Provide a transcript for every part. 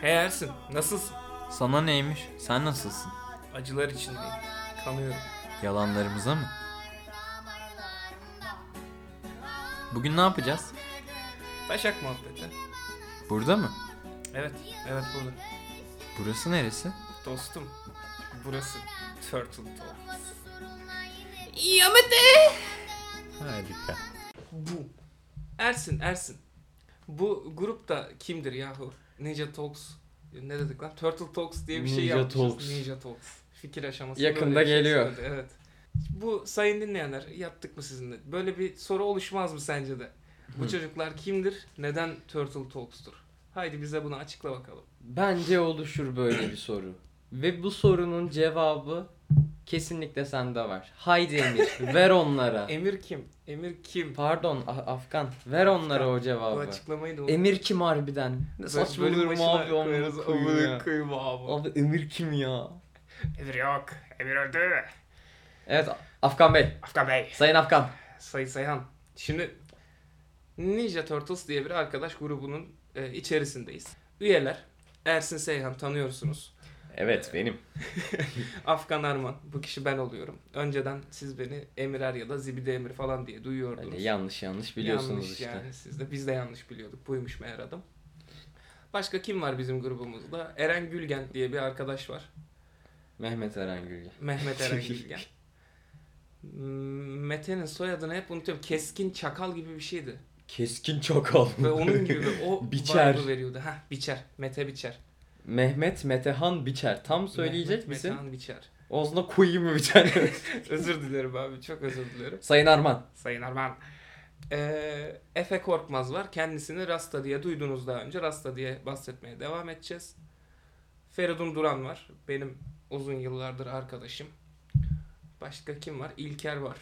Hey Ersin, nasılsın? Sana neymiş? Sen nasılsın? Acılar içindeyim. Kanıyorum. Yalanlarımıza mı? Bugün ne yapacağız? Taşak muhabbeti. Burada mı? Evet, evet burada. Burası neresi? Dostum, burası Turtle Talk. Harika. Bu. Ersin, Ersin. Bu grupta kimdir yahu? Ninja Talks. Ne dedik lan? Turtle Talks diye bir şey Ninja yapmışız. Talks. Ninja Talks. Fikir aşaması. Yakında şey geliyor. söyledi, Evet. Bu sayın dinleyenler yaptık mı sizinle? Böyle bir soru oluşmaz mı sence de? Bu Hı. çocuklar kimdir? Neden Turtle Talks'tur? Haydi bize bunu açıkla bakalım. Bence oluşur böyle bir soru. Ve bu sorunun cevabı kesinlikle sende var. Haydi Emir, ver onlara. Emir kim? Emir kim? Pardon A- Afgan, ver onlara o Bu cevabı. açıklamayı da Emir kim harbiden? Ne saçmalıyorum başına abi koyarız, amına koyayım abi. Abi Emir kim ya? Emir yok. Emir öldü. Evet Afgan Bey, Afgan Bey. Sayın Afgan. Sayın Sayhan. Şimdi Ninja Turtles diye bir arkadaş grubunun e, içerisindeyiz. Üyeler Ersin Seyhan tanıyorsunuz. Evet benim. Afgan Arman. Bu kişi ben oluyorum. Önceden siz beni Emirer ya da Zibide Emir falan diye duyuyordunuz. Öyle yanlış yanlış biliyorsunuz yanlış işte. yani siz de biz de yanlış biliyorduk. Buymuş meğer adım. Başka kim var bizim grubumuzda? Eren Gülgen diye bir arkadaş var. Mehmet Eren Gülge. Mehmet Eren Gülgen. Mete'nin soyadını hep unutuyorum. Keskin Çakal gibi bir şeydi. Keskin çakal. Ve onun gibi o Biçer. vibe'ı veriyordu. Heh, Biçer. Mete Biçer. Mehmet Metehan Biçer. Tam söyleyecek Mehmet misin? Metehan Biçer. Ağzına koyayım mı tane? özür dilerim abi. Çok özür dilerim. Sayın Arman. Sayın Arman. Ee, Efe Korkmaz var. Kendisini Rasta diye duydunuz daha önce. Rasta diye bahsetmeye devam edeceğiz. Feridun Duran var. Benim uzun yıllardır arkadaşım. Başka kim var? İlker var.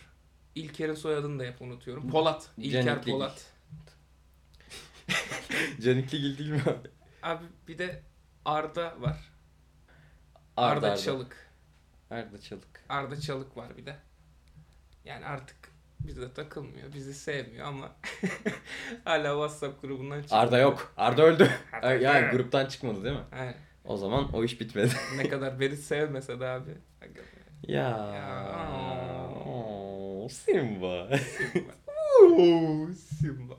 İlker'in soyadını da hep unutuyorum. Polat. İlker Canikligil. Polat. Canikligil değil mi abi? Abi bir de Arda var. Arda, Arda, Arda. Çalık. Arda Çalık. Arda Çalık var bir de. Yani artık bize takılmıyor, bizi sevmiyor ama hala WhatsApp grubundan çıkıyor. Arda yok. Arda öldü. Yani gruptan çıkmadı değil mi? Aynen. O zaman o iş bitmedi. Ne kadar beni sevmese de abi. Ya. Ya. Simba. Simba. Simba.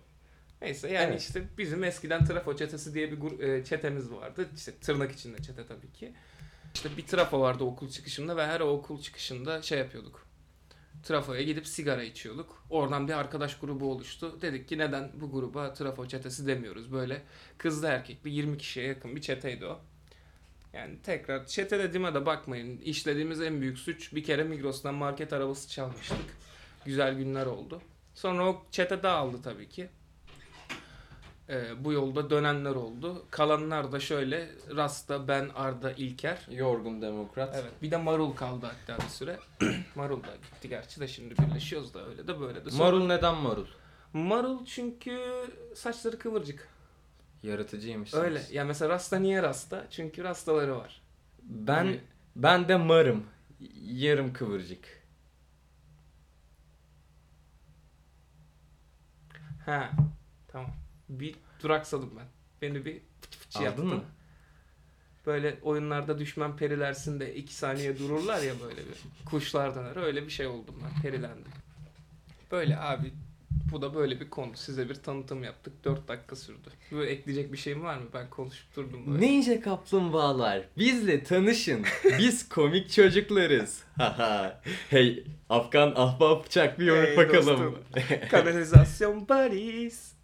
Neyse yani Evet. işte bizim eskiden trafo çetesi diye bir e, çetemiz vardı. İşte tırnak içinde çete tabii ki. İşte bir trafo vardı okul çıkışında ve her okul çıkışında şey yapıyorduk. Trafoya gidip sigara içiyorduk. Oradan bir arkadaş grubu oluştu. Dedik ki neden bu gruba trafo çetesi demiyoruz. Böyle kızlı erkekli 20 kişiye yakın bir çeteydi o. Yani tekrar çete dediğime de bakmayın. İşlediğimiz en büyük suç bir kere Migros'tan market arabası çalmıştık. Güzel günler oldu. Sonra o çete dağıldı tabii ki. Ee, bu yolda dönenler oldu. Kalanlar da şöyle Rasta, ben, Arda, İlker. Yorgun demokrat. Evet. Bir de Marul kaldı hatta bir süre. Marul da gitti gerçi de şimdi birleşiyoruz da öyle de böyle de. Sonra- Marul neden marul? Marul çünkü saçları kıvırcık. Yaratıcıymışsınız. Öyle. Ya mesela Rasta niye Rasta? Çünkü rastaları var. Ben Hani- ben de marım. Yarım kıvırcık. Ha. Tamam. Bir duraksadım ben. Beni bir fıç fıç Aldın mı? Böyle oyunlarda düşman perilersin de iki saniye dururlar ya böyle bir. Kuşlar döner. Öyle bir şey oldum ben. Perilendim. Böyle abi. Bu da böyle bir konu. Size bir tanıtım yaptık. 4 dakika sürdü. Böyle ekleyecek bir şeyim var mı? Ben konuşup durdum böyle. Ninja kaplumbağalar bizle tanışın. Biz komik çocuklarız. Haha. hey Afgan ahbap çak bir yumruk Hey bakalım. dostum. Kanalizasyon Paris.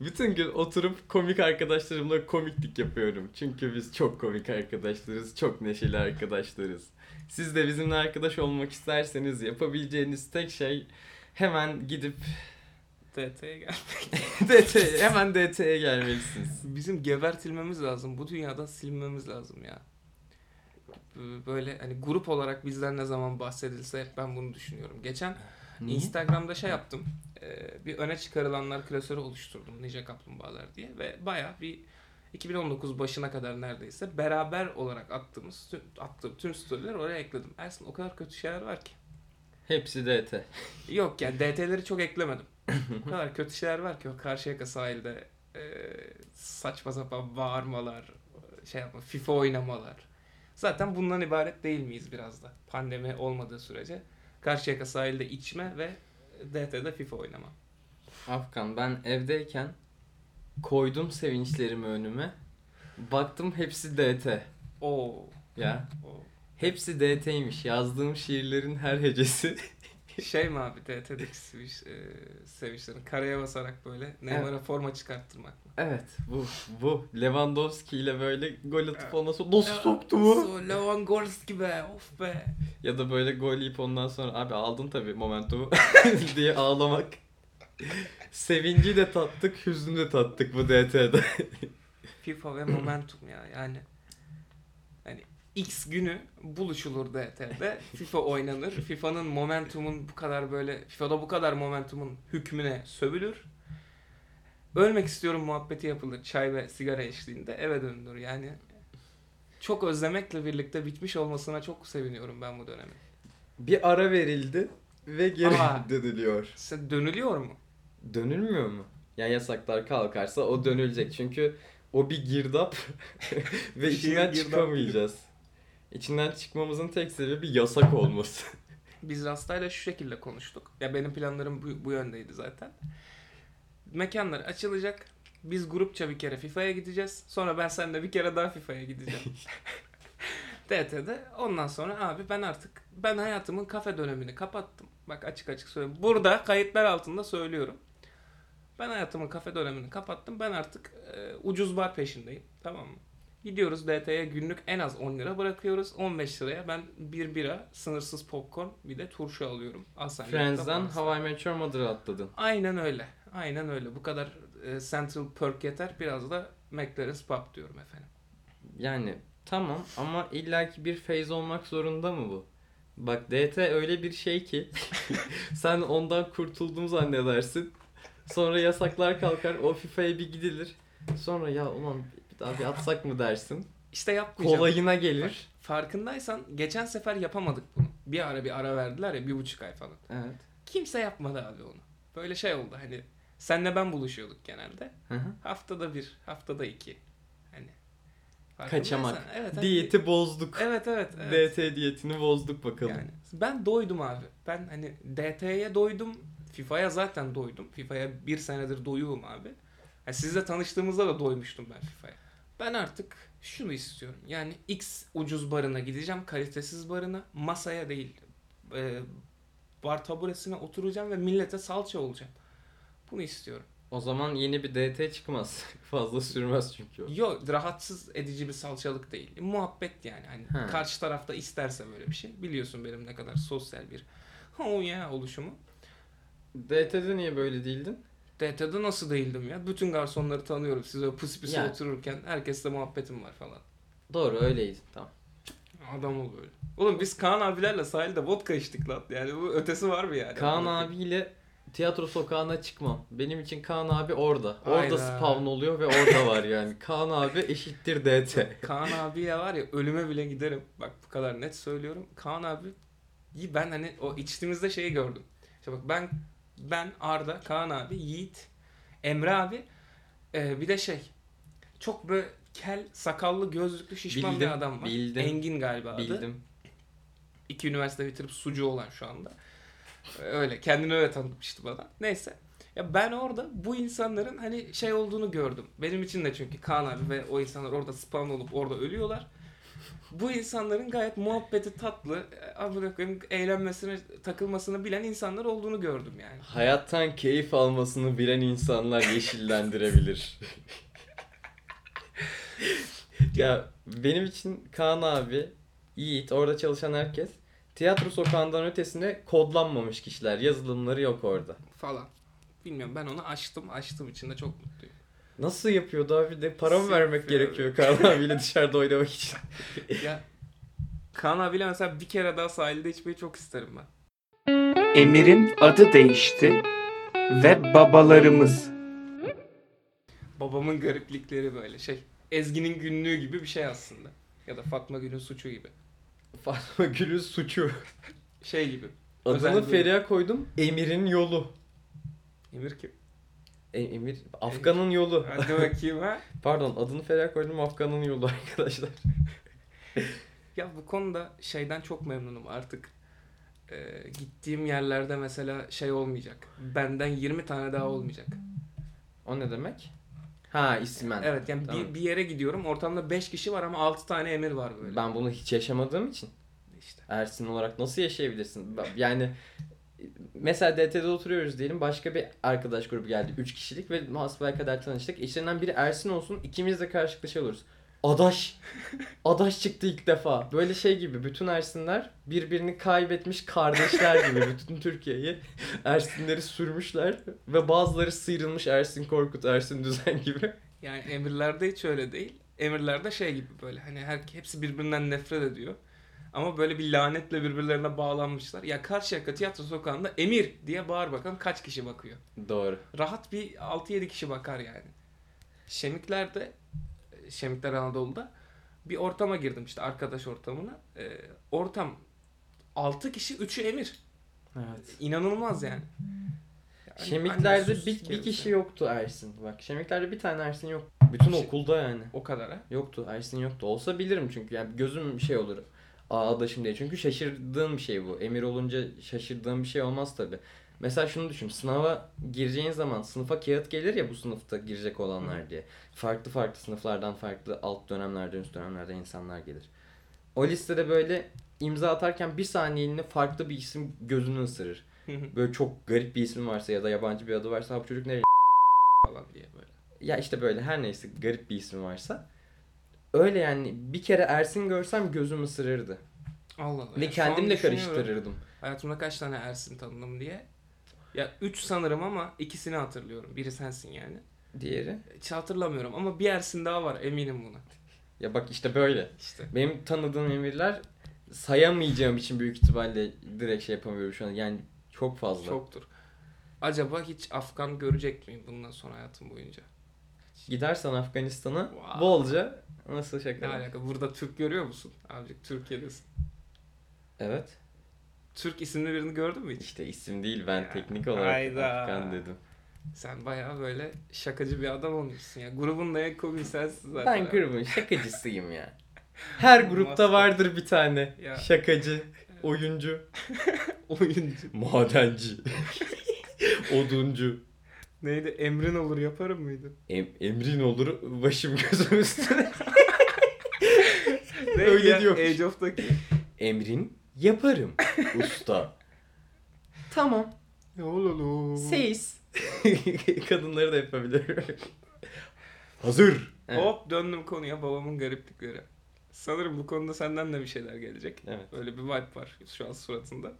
Bütün gün oturup komik arkadaşlarımla komiklik yapıyorum. Çünkü biz çok komik arkadaşlarız, çok neşeli arkadaşlarız. Siz de bizimle arkadaş olmak isterseniz yapabileceğiniz tek şey hemen gidip DT'ye gel. DT, hemen DT'ye gelmelisiniz. Bizim gebertilmemiz lazım. Bu dünyada silinmemiz lazım ya. Böyle hani grup olarak bizden ne zaman bahsedilse hep ben bunu düşünüyorum. Geçen Instagram'da şey yaptım. Ee, bir öne çıkarılanlar klasörü oluşturdum Ninja Kaplumbağalar diye ve baya bir 2019 başına kadar neredeyse beraber olarak attığımız tüm, attığım tüm storyleri oraya ekledim. Ersin o kadar kötü şeyler var ki. Hepsi DT. Yok yani DT'leri çok eklemedim. o kadar kötü şeyler var ki o Karşıyaka sahilde e, saçma sapan bağırmalar, şey yapma. FIFA oynamalar. Zaten bundan ibaret değil miyiz biraz da? Pandemi olmadığı sürece. Karşıyaka sahilde içme ve DT'de FIFA oynama. Afgan ben evdeyken koydum sevinçlerimi önüme. Baktım hepsi DT. Oo. Ya. oo. Hepsi DT'ymiş. Yazdığım şiirlerin her hecesi. Şey mi abi DT'deki seviş, e, sevinçlerin kareye basarak böyle Neymar'a forma çıkarttırmak mı? evet bu bu Lewandowski ile böyle gol atıp ondan sonra nasıl soktu mu? Lewandowski be of be. Ya da böyle gol yiyip ondan sonra abi aldın tabii momentumu diye ağlamak. Sevinci de tattık, hüznü de tattık bu DT'de. FIFA ve momentum ya yani. X günü buluşulur DT'de. FIFA oynanır. FIFA'nın momentumun bu kadar böyle FIFA'da bu kadar momentumun hükmüne sövülür. Ölmek istiyorum muhabbeti yapılır çay ve sigara eşliğinde eve dönülür yani. Çok özlemekle birlikte bitmiş olmasına çok seviniyorum ben bu dönemi. Bir ara verildi ve geri Aa. dönülüyor. Size dönülüyor mu? Dönülmüyor mu? Ya yasaklar kalkarsa o dönülecek. Çünkü o bir girdap ve içinden çıkamayacağız. İçinden çıkmamızın tek sebebi yasak olması. Biz Rasta'yla şu şekilde konuştuk. Ya benim planlarım bu, bu yöndeydi zaten. Mekanlar açılacak. Biz grupça bir kere FIFA'ya gideceğiz. Sonra ben seninle bir kere daha FIFA'ya gideceğim. DT'de. Ondan sonra abi ben artık ben hayatımın kafe dönemini kapattım. Bak açık açık söylüyorum. Burada kayıtlar altında söylüyorum. Ben hayatımın kafe dönemini kapattım. Ben artık e, ucuz bar peşindeyim. Tamam mı? Gidiyoruz DT'ye günlük en az 10 lira bırakıyoruz. 15 liraya ben bir bira, sınırsız popcorn bir de turşu alıyorum. Alsan Friends'den Hawaii Meteor Mother'ı atladın. Aynen öyle. Aynen öyle. Bu kadar e, Central Perk yeter. Biraz da McLaren's Pub diyorum efendim. Yani tamam ama illaki bir phase olmak zorunda mı bu? Bak DT öyle bir şey ki sen ondan kurtuldum zannedersin. Sonra yasaklar kalkar o FIFA'ya bir gidilir. Sonra ya ulan bir atsak mı dersin. İşte yapmayacağım. Kolayına gelir. Farkındaysan geçen sefer yapamadık bunu. Bir ara bir ara verdiler ya bir buçuk ay falan. Evet. Kimse yapmadı abi onu. Böyle şey oldu hani senle ben buluşuyorduk genelde. Hı hı. Haftada bir, haftada iki. Hani. Kaçamak. Evet, evet. Diyeti bozduk. Evet evet. evet. DT diyetini bozduk bakalım. Yani ben doydum abi. Ben hani DT'ye doydum. FIFA'ya zaten doydum. FIFA'ya bir senedir doyuğum abi. Yani sizle tanıştığımızda da doymuştum ben FIFA'ya. Ben artık şunu istiyorum. Yani X ucuz barına gideceğim. Kalitesiz barına. Masaya değil. E, bar taburesine oturacağım ve millete salça olacağım. Bunu istiyorum. O zaman yeni bir DT çıkmaz. Fazla sürmez çünkü o. Yok rahatsız edici bir salçalık değil. Muhabbet yani. Hani Ha. karşı tarafta isterse böyle bir şey. Biliyorsun benim ne kadar sosyal bir oh yeah oluşumu. DT'de niye böyle değildin? DT'de nasıl değildim ya? Bütün garsonları tanıyorum. Siz öyle pıs pıs Ya. otururken herkesle muhabbetim var falan. Doğru öyleydin tamam. Adam ol böyle. Oğlum biz Kaan abilerle sahilde vodka içtik lan. Yani bu ötesi var mı yani? Kaan abiyle tiyatro sokağına çıkmam. Benim için Kaan abi orada. Orada Hayda. spawn oluyor ve orada var yani. Kaan abi eşittir DT. Kaan abiye var ya ölüme bile giderim. Bak bu kadar net söylüyorum. Kaan abi iyi ben hani o içtiğimizde şeyi gördüm. İşte bak ben ben Arda, Kaan abi, Yiğit, Emre abi e, bir de şey çok böyle kel, sakallı, gözlüklü, şişman Bildim, bir adam var. bildim. Engin galiba adı. Bildim. İki üniversite bitirip sucu olan şu anda. Öyle kendini öyle tanıtmıştı bana. Neyse. Ya ben orada bu insanların hani şey olduğunu gördüm. Benim için de çünkü Kaan abi ve o insanlar orada spawn olup orada ölüyorlar. Bu insanların gayet muhabbeti tatlı, e, amına koyayım eğlenmesine, takılmasını bilen insanlar olduğunu gördüm yani. Hayattan keyif almasını bilen insanlar yeşillendirebilir. ya benim için Kaan abi, Yiğit, orada çalışan herkes tiyatro sokağından ötesine kodlanmamış kişiler. Yazılımları yok orada. Falan. Bilmiyorum ben onu açtım. Açtığım için de çok mutluyum. Nasıl yapıyordu abi de para mı vermek gerekiyor Kaan abiyle dışarıda oynamak için? ya Kaan abiyle mesela bir kere daha sahilde içmeyi çok isterim ben. Emir'in adı değişti ve babalarımız. Babamın gariplikleri böyle şey. Ezgi'nin günlüğü gibi bir şey aslında. Ya da Fatma Gül'ün suçu gibi. Fatma Gül'ün suçu. Şey gibi. Adını. Feriha koydum. Emir'in yolu. Emir kim? E- Emir Afgan'ın yolu. Hadi bakayım ha. Pardon adını Ferah koydum Afgan'ın yolu arkadaşlar. Ya bu konuda şeyden çok memnunum artık. Ee, gittiğim yerlerde mesela şey olmayacak. Benden 20 tane daha olmayacak. O ne demek? Ha ismen. Evet yani Tamam. bir, bir yere gidiyorum. Ortamda 5 kişi var ama 6 tane emir var böyle. Ben bunu hiç yaşamadığım için işte. Ersin olarak nasıl yaşayabilirsin? Yani mesela DT'de oturuyoruz diyelim. Başka bir arkadaş grubu geldi. 3 kişilik ve kadar tanıştık. İçlerinden biri Ersin olsun. ikimiz de karşılıklı şey oluruz. Adaş. Adaş çıktı ilk defa. Böyle şey gibi bütün Ersinler birbirini kaybetmiş kardeşler gibi bütün Türkiye'yi Ersinleri sürmüşler ve bazıları sıyrılmış Ersin Korkut, Ersin Düzen gibi. Yani emirlerde hiç öyle değil. Emirlerde şey gibi böyle hani her, hepsi birbirinden nefret ediyor. Ama böyle bir lanetle birbirlerine bağlanmışlar. Ya Karşıyaka tiyatro sokağında emir diye bağır bakalım kaç kişi bakıyor. Doğru. Rahat bir 6-7 kişi bakar yani. Şemikler'de, Şemikler Anadolu'da bir ortama girdim işte arkadaş ortamına. Ee, ortam 6 kişi 3'ü emir. Evet. İnanılmaz yani. Yani Şemiklerde bir, bir kişi yoktu Ersin. Bak Şemiklerde bir tane Ersin yok. Bütün Şey- okulda yani. O kadar ha. Yoktu. Ersin yoktu. Olsa bilirim çünkü yani gözüm şey olur. Aa adaşım diye. Çünkü şaşırdığım bir şey bu. Emir olunca şaşırdığım bir şey olmaz tabi. Mesela şunu düşün. Sınava gireceğin zaman sınıfa kağıt gelir ya bu sınıfta girecek olanlar diye. Farklı farklı sınıflardan farklı alt dönemlerden üst dönemlerden insanlar gelir. O listede böyle imza atarken bir saniyeliğine farklı bir isim gözünü ısırır. Böyle çok garip bir ismi varsa ya da yabancı bir adı varsa "Ha, bu çocuk nereye falan diye böyle. ya işte böyle her neyse garip bir ismi varsa. Öyle yani bir kere Ersin görsem gözüm ısırırdı. Allah Allah. Ve Ya kendimle karıştırırdım. Hayatımda kaç tane Ersin tanıdım diye. Ya 3 sanırım ama ikisini hatırlıyorum. Biri sensin yani. Diğeri. Hiç hatırlamıyorum ama bir Ersin daha var eminim buna. Ya bak işte böyle. İşte. Benim tanıdığım emirler sayamayacağım için büyük ihtimalle direkt şey yapamıyorum şu an. Yani çok fazla. Çoktur. Acaba hiç Afgan görecek miyim bundan sonra hayatım boyunca? Gidersen Afganistan'a Wow. bolca nasıl Ne şaka? alaka? Burada Türk görüyor musun? Abicik Türkiye'desin. Evet. Türk isimli birini gördün mü hiç? İşte isim değil ben Ya, teknik olarak hayda. Afgan dedim. Sen bayağı böyle şakacı bir adam olmuşsun ya. Grubun da en komik sensin zaten. Ben grubun şakacısıyım ya. Her grupta vardır bir tane Ya. şakacı, oyuncu. Oyuncu. Madenci. Oduncu. Neydi? Emrin olur yaparım mıydı? Em- emrin olur başım gözüm üstüne. Neydi Öyle ya? diyormuş. Age of'taki. Emrin yaparım usta. tamam. Ne olur Seyiz. Kadınları da yapabilirim. Hazır. Evet. Hop döndüm konuya babamın gariplikleri. Sanırım bu konuda senden de bir şeyler gelecek. Evet. Öyle bir vibe var şu an suratında.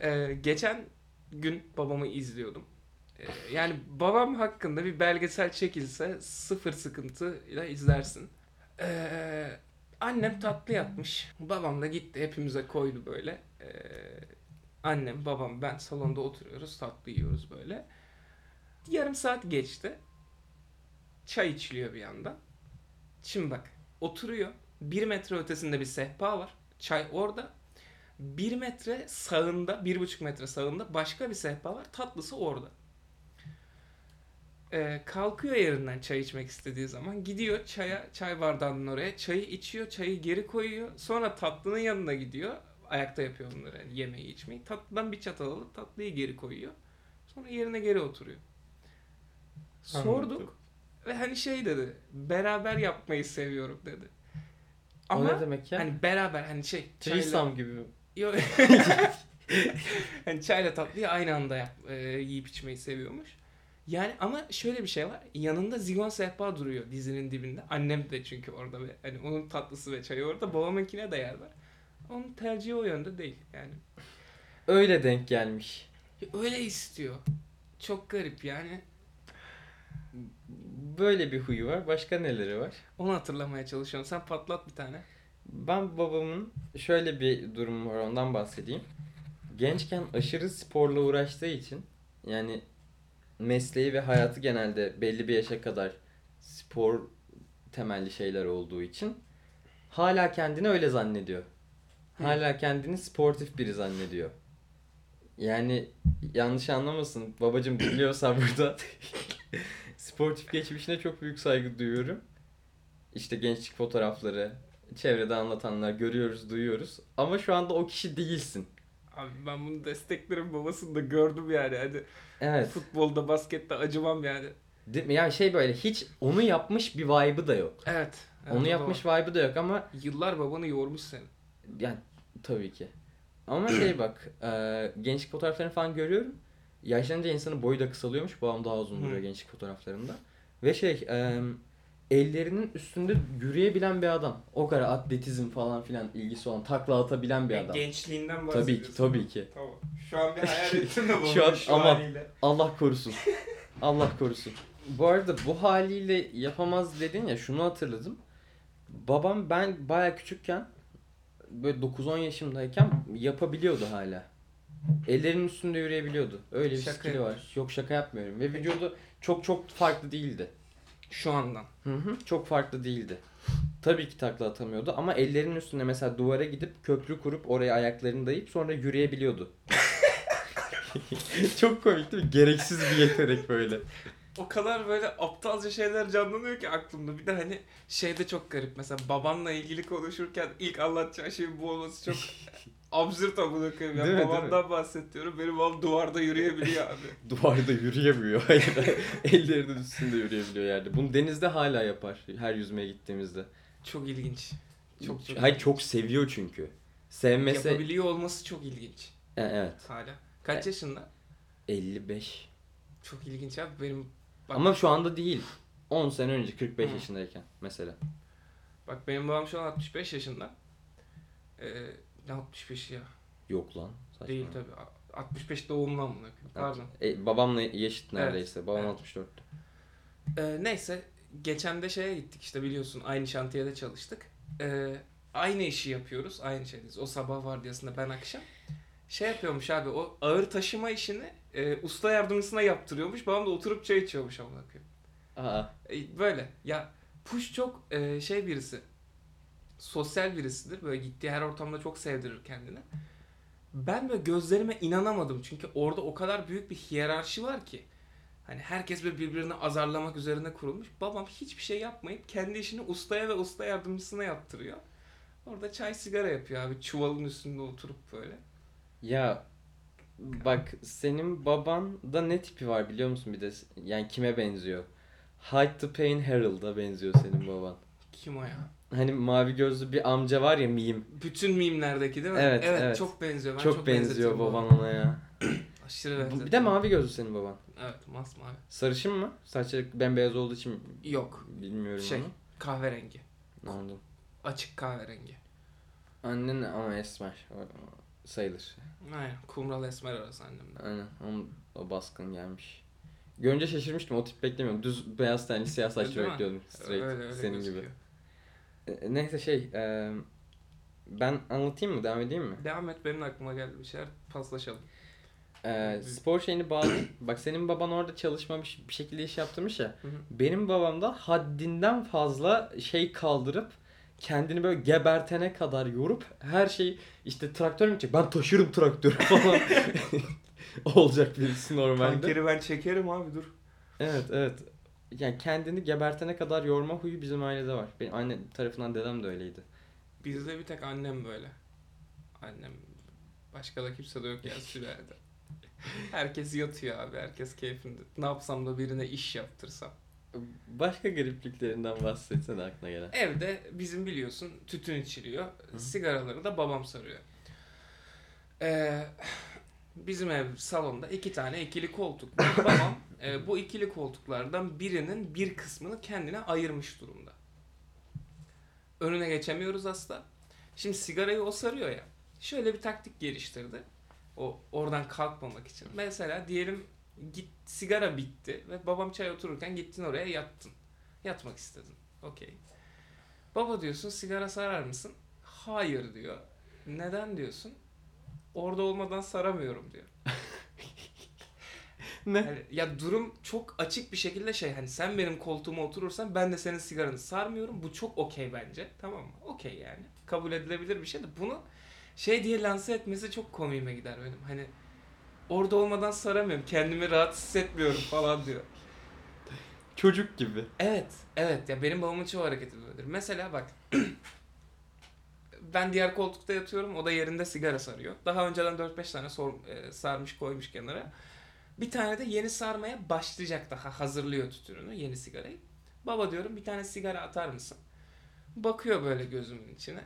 Ee, geçen gün babamı izliyordum. Ee, yani babam hakkında bir belgesel çekilse sıfır sıkıntıyla izlersin. Ee, annem tatlı yapmış. Babam da gitti hepimize koydu böyle. Ee, annem, babam, ben salonda oturuyoruz tatlı yiyoruz böyle. Yarım saat geçti. Çay içiliyor bir yandan. Şimdi bak oturuyor. Bir metre ötesinde bir sehpa var. Çay orada. Bir metre sağında, bir buçuk metre sağında başka bir sehpa var. Tatlısı orada. Ee, kalkıyor yerinden çay içmek istediği zaman. Gidiyor çaya, çay bardağının oraya. Çayı içiyor, çayı geri koyuyor. Sonra tatlının yanına gidiyor. Ayakta yapıyor bunları yani yemeği içmeyi. Tatlıdan bir çatal alıp tatlıyı geri koyuyor. Sonra yerine geri oturuyor. Sorduk. Anladım. Ve hani şey dedi. Beraber yapmayı seviyorum dedi. o Ama ne demek ya? hani beraber hani şey Threesome gibi. Yok. hani çayla tatlıyı aynı anda yap, e, yiyip içmeyi seviyormuş. Yani ama şöyle bir şey var. Yanında zigon sehpa duruyor dizinin dibinde. Annem de çünkü orada ve hani onun tatlısı ve çayı orada. Babamınkine de yer var. Onun tercihi o yönde değil. Yani Öyle denk gelmiş. öyle istiyor. Çok garip yani. Böyle bir huyu var. Başka neleri var? Onu hatırlamaya çalışıyorum. Sen patlat bir tane. Ben babamın şöyle bir durumu var ondan bahsedeyim. Gençken aşırı sporla uğraştığı için yani mesleği ve hayatı genelde belli bir yaşa kadar spor temelli şeyler olduğu için hala kendini öyle zannediyor. Hala kendini sportif biri zannediyor. Yani yanlış anlamasın babacım biliyorsa burada Sportif geçmişine çok büyük saygı duyuyorum. İşte gençlik fotoğrafları, çevrede anlatanlar görüyoruz, duyuyoruz. Ama şu anda o kişi değilsin. Abi ben bunu desteklerim babasını da gördüm yani. Hani Evet. futbolda, baskette acımam yani. Değil mi? Yani şey böyle hiç onu yapmış bir vibe'ı da yok. Evet. evet, onu yapmış var. vibe'ı da yok ama Yıllar babanı yormuş seni. yani tabii ki. Ama şey bak, e, gençlik fotoğraflarını falan görüyorum. Yaşlanınca insanın boyu da kısalıyormuş. Babam daha uzun duruyor gençlik fotoğraflarında. Ve şey, e, ellerinin üstünde yürüyebilen bir adam. O kadar atletizm falan filan ilgisi olan, takla atabilen bir adam. Gençliğinden Tabii bahsediyorsun. ki, tabii ki. Tamam. Şu an bir hayal ettim de babanı Şu an şu ama- haliyle. Allah korusun. Allah korusun. Bu arada bu haliyle yapamaz dedin ya şunu hatırladım. Babam ben baya küçükken böyle 9-10 yaşımdayken yapabiliyordu hala. Ellerinin üstünde yürüyebiliyordu. Öyle bir Şaka skill'i var. yapıyorsun. Yok şaka yapmıyorum. Ve vücudu çok çok farklı değildi. Şu andan. Hı hı, çok farklı değildi. Tabii ki takla atamıyordu ama ellerinin üstünde mesela duvara gidip köprü kurup oraya ayaklarını dayayıp sonra yürüyebiliyordu. çok komik değil mi? Gereksiz bir yetenek böyle. O kadar böyle aptalca şeyler canlanıyor ki aklımda. Bir de hani şey de çok garip. Mesela babanla ilgili konuşurken ilk anlatacağı şeyin bu olması çok absürt amına koyayım. Yani mi, değil babamdan bahsediyorum. Benim babam duvarda yürüyebiliyor abi. Duvarda yürüyemiyor. Hayır. Ellerinin üstünde yürüyebiliyor yerde. Bunu denizde hala yapar. Her yüzmeye gittiğimizde. Çok ilginç. Çok çok Hayır ilginç. çok seviyor çünkü. Sevmese... Yapabiliyor olması çok ilginç. E, evet. Hala. Kaç yaşında? 55. Çok ilginç abi. Benim Bak- Ama şu anda değil. 10 sene önce 45 Hı. yaşındayken mesela. bak benim babam şu an 65 yaşında. Ee, ne 65 ya? Yok lan. saçma. Değil tabii. A- 65 doğumlu amına. Pardon. E, babamla eşit neredeyse. Babam Evet. 64. Ee, neyse geçen de şeye gittik işte biliyorsun aynı şantiyede çalıştık. Ee, aynı işi yapıyoruz. Aynı şeydeyiz. O sabah vardiyasında ben akşam. Şey yapıyormuş abi o ağır taşıma işini e, usta yardımcısına yaptırıyormuş. Babam da oturup çay içiyormuş amına koyayım. Aa. E, böyle ya Push çok e, şey birisi. Sosyal birisidir. Böyle gittiği her ortamda çok sevdirir kendini. Ben böyle gözlerime inanamadım. Çünkü orada o kadar büyük bir hiyerarşi var ki. Hani herkes böyle birbirini azarlamak üzerine kurulmuş. Babam hiçbir şey yapmayıp kendi işini ustaya ve usta yardımcısına yaptırıyor. Orada çay sigara yapıyor abi. Çuvalın üstünde oturup böyle. Ya bak senin baban da ne tipi var biliyor musun bir de yani kime benziyor? Hide the Pain Harold'a benziyor senin baban. Kim o ya? Hani mavi gözlü bir amca var ya miyim. Bütün mimlerdeki değil mi? Evet, evet. çok benziyor. Ben Çok, çok, benziyor baban ona ya. Aşırı Bu- bir de mavi gözlü senin baban. Evet masmavi. Sarışın mı? Saçları bembeyaz olduğu için Yok. bilmiyorum Şey onu. kahverengi. Anladım. Açık kahverengi. Annen ama esmer. Sayılır. Aynen. Kumral esmer arası annemle. Aynen. Onun, o baskın gelmiş. Görünce şaşırmıştım. O tip beklemiyordum. Düz beyaz tenli siyah saçlı bekliyordum. Straight. Öyle öyle senin gözüküyor. gibi. E, Neyse şey. e, ben anlatayım mı? Devam edeyim mi? Devam et benim aklıma geldi bir şeyler paslaşalım. E, spor şeyini bağlı. Bak senin baban orada çalışmamış bir şekilde iş yaptırmış ya. Benim babam da haddinden fazla şey kaldırıp kendini böyle gebertene kadar yorup her şey işte traktör mü çek? Ben taşırım traktörü falan olacak birisi normalde. Tankeri ben çekerim abi dur. Evet evet. Yani kendini gebertene kadar yorma huyu bizim ailede var. Benim anne tarafından dedem de öyleydi. Bizde bir tek annem böyle. Annem başka da kimse de yok yani sülalede. Herkes yatıyor abi. Herkes keyfinde. Ne yapsam da birine iş yaptırsam. Başka garipliklerinden bahsetsene aklına gelen. Evde bizim biliyorsun tütün içiliyor. Sigaraları da babam sarıyor. Ee, bizim ev salonda iki tane ikili koltuk. babam e, bu ikili koltuklardan birinin bir kısmını kendine ayırmış durumda. Önüne geçemiyoruz asla. Şimdi sigarayı o sarıyor ya. Şöyle bir taktik geliştirdi. O oradan kalkmamak için. Mesela diyelim git sigara bitti ve babam çay otururken gittin oraya yattın. Yatmak istedin. Okey. Baba diyorsun sigara sarar mısın? Hayır diyor. Neden diyorsun? Orada olmadan saramıyorum diyor. Ne? Yani ya durum çok açık bir şekilde şey hani sen benim koltuğuma oturursan ben de senin sigaranı sarmıyorum. Bu çok okey bence. Tamam mı? Okey yani. Kabul edilebilir bir şey de bunu şey diye lanse etmesi çok komiğime gider benim. Hani orada olmadan saramıyorum. Kendimi rahat hissetmiyorum falan diyor. Çocuk gibi. Evet, evet. Ya benim babamın çoğu hareketi böyledir. Mesela bak. ben diğer koltukta yatıyorum. O da yerinde sigara sarıyor. Daha önceden 4-5 tane sor, e, sarmış koymuş kenara. Bir tane de yeni sarmaya başlayacak daha. Hazırlıyor tütününü, yeni sigarayı. Baba diyorum bir tane sigara atar mısın? Bakıyor böyle gözümün içine.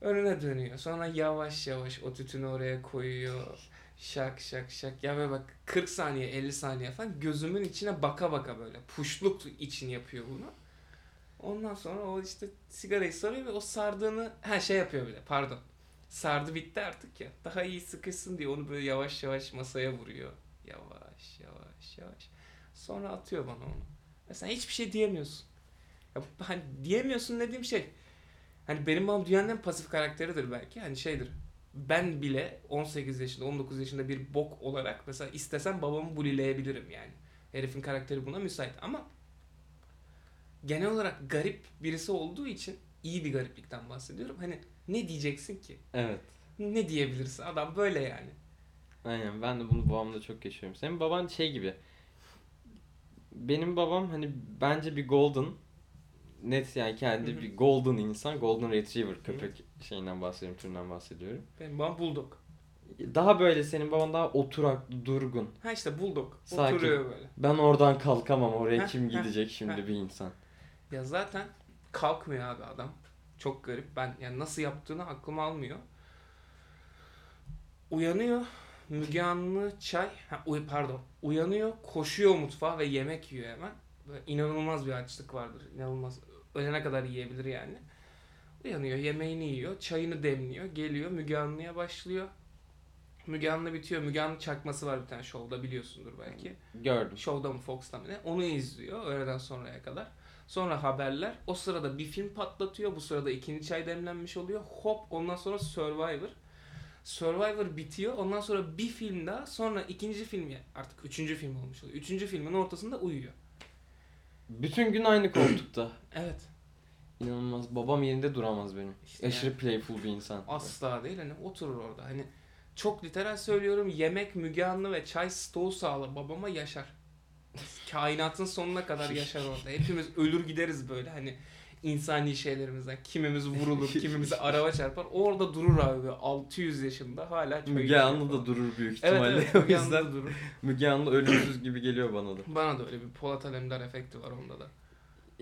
Önüne dönüyor. Sonra yavaş yavaş o tütünü oraya koyuyor. Şak şak şak. Ya böyle bak 40 saniye 50 saniye falan gözümün içine baka baka böyle puşluk için yapıyor bunu. Ondan sonra o işte sigarayı sarıyor ve o sardığını ha şey yapıyor bile pardon. Sardı bitti artık ya. Daha iyi sıkışsın diye onu böyle yavaş yavaş masaya vuruyor. Yavaş yavaş yavaş. Sonra atıyor bana onu. Ve sen hiçbir şey diyemiyorsun. Ya hani diyemiyorsun dediğim şey. Hani benim babam dünyanın en pasif karakteridir belki. Hani şeydir. Ben bile 18 yaşında 19 yaşında bir bok olarak mesela istesem babamı bulileyebilirim yani. Herifin karakteri buna müsait ama genel olarak garip birisi olduğu için iyi bir gariplikten bahsediyorum. Hani ne diyeceksin ki? Evet. Ne diyebilirsin? Adam böyle yani. Aynen ben de bunu babamda çok yaşıyorum. Senin baban şey gibi. Benim babam hani bence bir golden net yani kendi bir golden insan. Golden retriever köpek şeyinden bahsediyorum, türünden bahsediyorum. Benim babam bulldog. Daha böyle senin baban daha oturaklı, durgun. Ha işte bulldog. Sakin. Oturuyor böyle. Ben oradan kalkamam oraya Heh, kim gidecek şimdi bir insan. Ya zaten kalkmıyor abi adam. Çok garip. Ben yani nasıl yaptığını aklım almıyor. Uyanıyor. Müge Anlı çay. Ha, uy, pardon. Uyanıyor. Koşuyor mutfağa ve yemek yiyor hemen. Böyle inanılmaz bir açlık vardır. İnanılmaz. Ölene kadar yiyebilir yani. Uyanıyor. Yemeğini yiyor. Çayını demliyor. Geliyor. Müge Anlı'ya başlıyor. Müge Anlı bitiyor. Müge Anlı çakması var bir tane şovda biliyorsundur belki. Gördüm. Show'da mı Fox'ta mı ne? Onu izliyor öğleden sonraya kadar. Sonra haberler. O sırada bir film patlatıyor. Bu sırada ikinci çay demlenmiş oluyor. Hop ondan sonra Survivor. Survivor bitiyor. Ondan sonra bir film daha. Sonra ikinci film artık üçüncü film olmuş oluyor. Üçüncü filmin ortasında uyuyor. Bütün gün aynı koltukta. Evet. İnanılmaz. Babam yerinde duramaz benim. İşte Aşırı yani. playful bir insan. Asla değil. Hani oturur orada. Hani çok literal söylüyorum. Yemek, Müge Anlı ve çay stoğu sağla babama yaşar. Kainatın sonuna kadar yaşar orada. Hepimiz ölür gideriz böyle hani insani şeylerimizden. Kimimiz vurulur, kimimize araba çarpar. Orada durur abi böyle 600 yaşında hala çay Müge Anlı da durur büyük Evet ihtimalle. evet o Müge Anlı da durur. Müge Anlı ölümsüz gibi geliyor bana da. Bana da öyle bir Polat Alemdar efekti var onda da.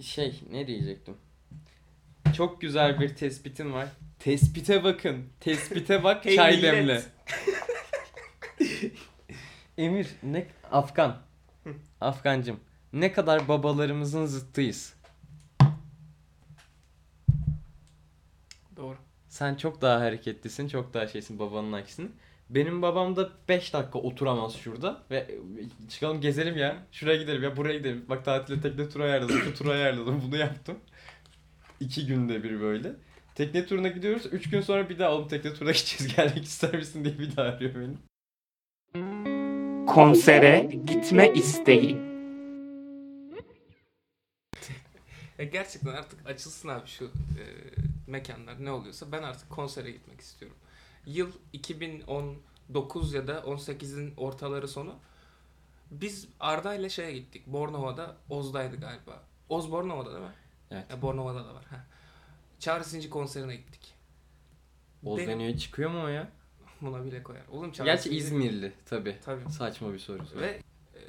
Şey ne diyecektim? Çok güzel bir tespitim var. Tespite bakın. Tespite bak çay demle. Emir ne Afgan. Afgancım. Ne kadar babalarımızın zıttıyız. Doğru. Sen çok daha hareketlisin, çok daha şeysin babanın aksine. Benim babam da 5 dakika oturamaz şurada ve e, çıkalım gezelim ya. Şuraya gidelim ya, buraya gidelim. Bak tatile tekne turu ayarladım, şu turu ayarladım, bunu yaptım. İki günde bir böyle. Tekne turuna gidiyoruz. 3 gün sonra bir daha oğlum tekne turuna gideceğiz. Gelmek ister misin diye bir daha arıyor beni. Konsere gitme isteği. Ya gerçekten artık açılsın abi şu e, mekanlar ne oluyorsa ben artık konsere gitmek istiyorum. Yıl 2019 ya da 18'in ortaları sonu biz Arda ile şeye gittik. Bornova'da Oz'daydı galiba. Oz Bornova'da değil mi? Evet. Ya Bornova'da da var. Ha. Çağrı Sinci konserine gittik. Benim- Ozdenio'ya çıkıyor mu o ya? Buna bile koyar. Oğlum Çağrı Gerçi İzmirli tabi. Tabii. Saçma bir soru. Ve e,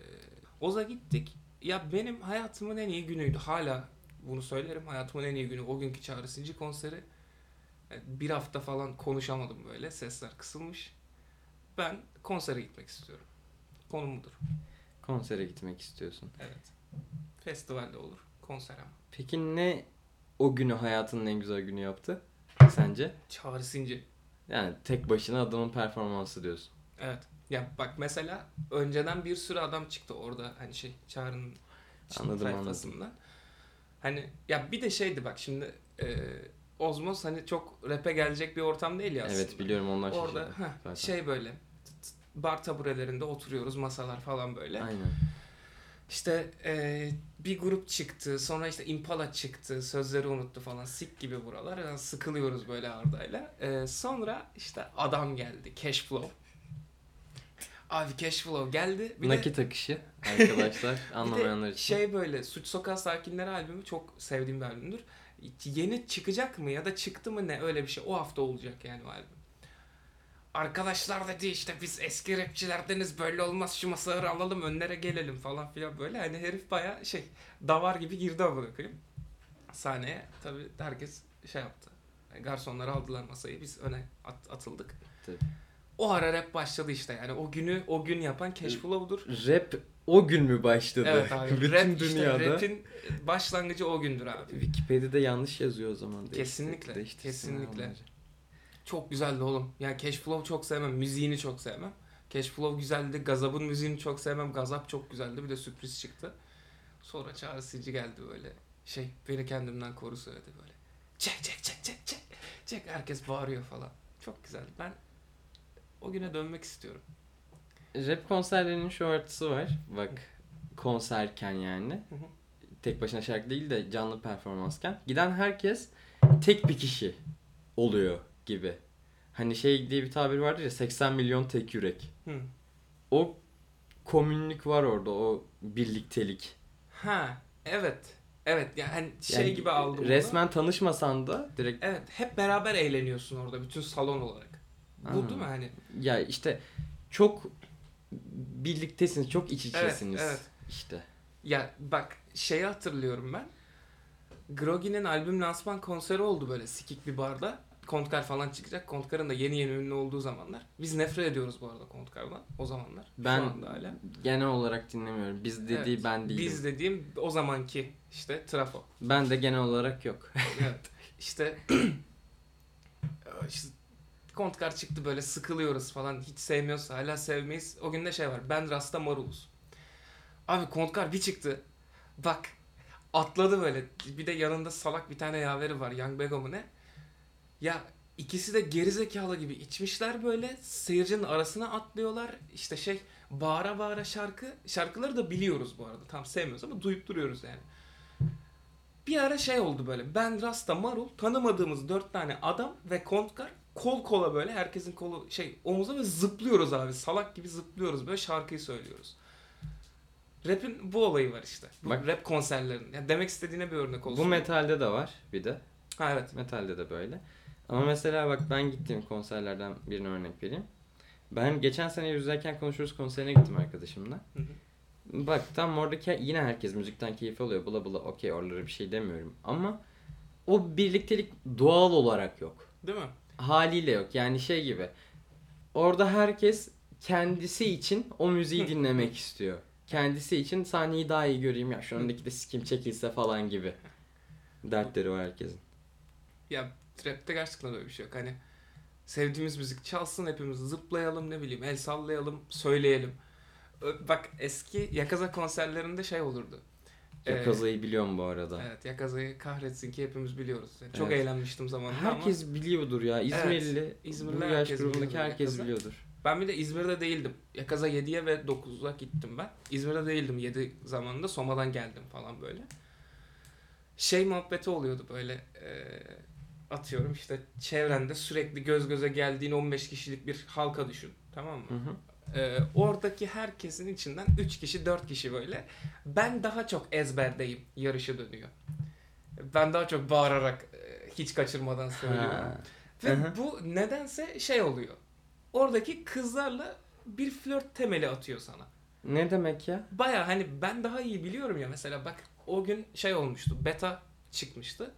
Oz'a gittik. Ya benim hayatımın en iyi günüydü. Hala bunu söylerim. Hayatımın en iyi günü. O günkü Çağrı konseri. E, Bir hafta falan konuşamadım böyle. Sesler kısılmış. Ben konsere gitmek istiyorum. Konum budur. Konsere gitmek istiyorsun. Evet. Festivalde olur. Konser ama. Peki ne o günü hayatının en güzel günü yaptı sence? Çağrı Sinci. Yani tek başına adamın performansı diyorsun. Evet. Ya bak mesela önceden bir sürü adam çıktı orada hani şey Çağrı'nın Anladım, sayfasından. Hani ya bir de şeydi bak şimdi e, Ozmos hani çok rap'e gelecek bir ortam değil ya aslında. Evet biliyorum onlar Orada heh, şey böyle bar taburelerinde oturuyoruz masalar falan böyle. Aynen. İşte e, bir grup çıktı sonra işte Impala çıktı sözleri unuttu falan sik gibi buralar yani sıkılıyoruz böyle Arda'yla. E, sonra işte adam geldi Cashflow. Abi cash flow geldi. Bir de- Nakit akışı arkadaşlar anlamayanlar de için. şey böyle Suç Sokağı Sakinleri albümü çok sevdiğim bir albümdür. Yeni çıkacak mı ya da çıktı mı ne öyle bir şey. O hafta olacak yani o albüm. Arkadaşlar dedi işte biz eski rapçilerdeniz böyle olmaz şu masaları alalım önlere gelelim falan filan böyle. Hani herif baya şey davar gibi girdi amına koyayım. Sahneye tabii herkes şey yaptı. Garsonlar aldılar masayı biz öne at- atıldık. Tabii. O ara rap başladı işte yani o günü o gün yapan Cash Flow'dur. Rap o gün mü başladı? Evet abi. Bütün rap dünyada. işte rap'in başlangıcı o gündür abi. Wikipedia'da yanlış yazıyor o zaman. Kesinlikle, kesinlikle. Çok güzeldi oğlum. Yani Cash Flow çok sevmem. Müziğini çok sevmem. Cash Flow güzeldi. Gazap'ın müziğini çok sevmem. Gazap çok güzeldi. Bir de sürpriz çıktı. Sonra Çağrı Silci geldi böyle. Şey beni kendimden koru söyledi böyle. Çek çek çek çek çek. Çek herkes bağırıyor falan. Çok güzel. Ben o güne dönmek istiyorum. Rap konserlerinin şu artısı var. Bak konserken yani. Hı hı. Tek başına şarkı değil de canlı performansken. Giden herkes tek bir kişi oluyor gibi. Hani şey diye bir tabir vardır ya 80 milyon tek yürek. Hı. O komünlük var orada o birliktelik. Ha evet. Evet yani şey Yani gibi aldım. Resmen tanışmasan da direkt Evet hep beraber eğleniyorsun orada bütün salon olarak. Bu Anladım. değil mi hani? ya işte çok birliktesiniz, çok iç Evet, içesiniz. evet. İşte. Ya bak şeyi hatırlıyorum ben. Grogi'nin albüm lansman konseri oldu böyle sikik bir barda. Kontkar falan çıkacak. Kontkar'ın da yeni yeni ünlü olduğu zamanlar. Biz nefret ediyoruz bu arada Kontkar'dan o zamanlar. Ben Şu anda hala. genel olarak dinlemiyorum. Biz dediği Evet, ben değilim. Biz dediğim o zamanki işte trafo. Ben de genel olarak yok. evet. İşte işte Kontkar çıktı böyle sıkılıyoruz falan. Hiç sevmiyorsa hala sevmeyiz. O gün de şey var. Ben Rasta Marulus. Abi Kontkar bir çıktı. Bak atladı böyle. Bir de yanında salak bir tane yaveri var. Young Bego mu ne? Ya ikisi de gerizekalı gibi içmişler böyle. Seyircinin arasına atlıyorlar. İşte şey bağıra bağıra şarkı. Şarkıları da biliyoruz bu arada. Tam sevmiyoruz ama duyup duruyoruz yani. Bir ara şey oldu böyle. Ben Rasta Marul tanımadığımız dört tane adam ve Kontkar kol kola böyle herkesin kolu şey omuza ve zıplıyoruz abi. Salak gibi zıplıyoruz böyle şarkıyı söylüyoruz. Rap'in bu olayı var işte. Bu Bak- rap konserlerinin. Yani demek istediğine bir örnek olsun. Bu metalde de var bir de. Ha evet. Metalde de böyle. Ama mesela bak ben gittiğim konserlerden birine örnek vereyim. Ben geçen sene Yüzlerken Konuşuruz konserine gittim arkadaşımla. Hı hı. Bak tam oradaki yine herkes müzikten keyif alıyor. Bula bula okey oralara bir şey demiyorum. Ama o birliktelik doğal olarak yok. Değil mi? Haliyle yok. Yani şey gibi. Orada herkes kendisi için o müziği dinlemek istiyor. Kendisi için sahneyi daha iyi göreyim ya şu öndeki de sikim çekilse falan gibi. Dertleri var herkesin. Ya rapte gerçekten öyle bir şey yok. Hani sevdiğimiz müzik çalsın hepimiz zıplayalım ne bileyim el sallayalım söyleyelim. Bak eski Yakaza konserlerinde şey olurdu. Ee, Yakaza'yı biliyorum bu arada. Evet Yakaza'yı kahretsin ki hepimiz biliyoruz. Yani Çok Evet. eğlenmiştim zamanında ama Herkes biliyordur ya. İzmirli, İzmirli bu yaş herkes grubundaki biliyordur herkes Yakaza. biliyordur. ben bir de İzmir'de değildim. Yakaza 7'ye ve 9'a gittim ben. İzmir'de değildim 7 zamanında Soma'dan geldim falan böyle. Şey muhabbeti oluyordu böyle e, atıyorum işte çevrende sürekli göz göze geldiğin 15 kişilik bir halka düşün. Tamam mı? Hı hı. Ee, oradaki herkesin içinden 3 kişi 4 kişi böyle ben daha çok ezberdeyim yarışı dönüyor. Ben daha çok bağırarak e, hiç kaçırmadan söylüyorum. Ha. Ve Hı hı. bu nedense şey oluyor. Oradaki kızlarla bir flört temeli atıyor sana. Ne demek ya? Baya hani ben daha iyi biliyorum ya mesela bak o gün şey olmuştu. Beta çıkmıştı.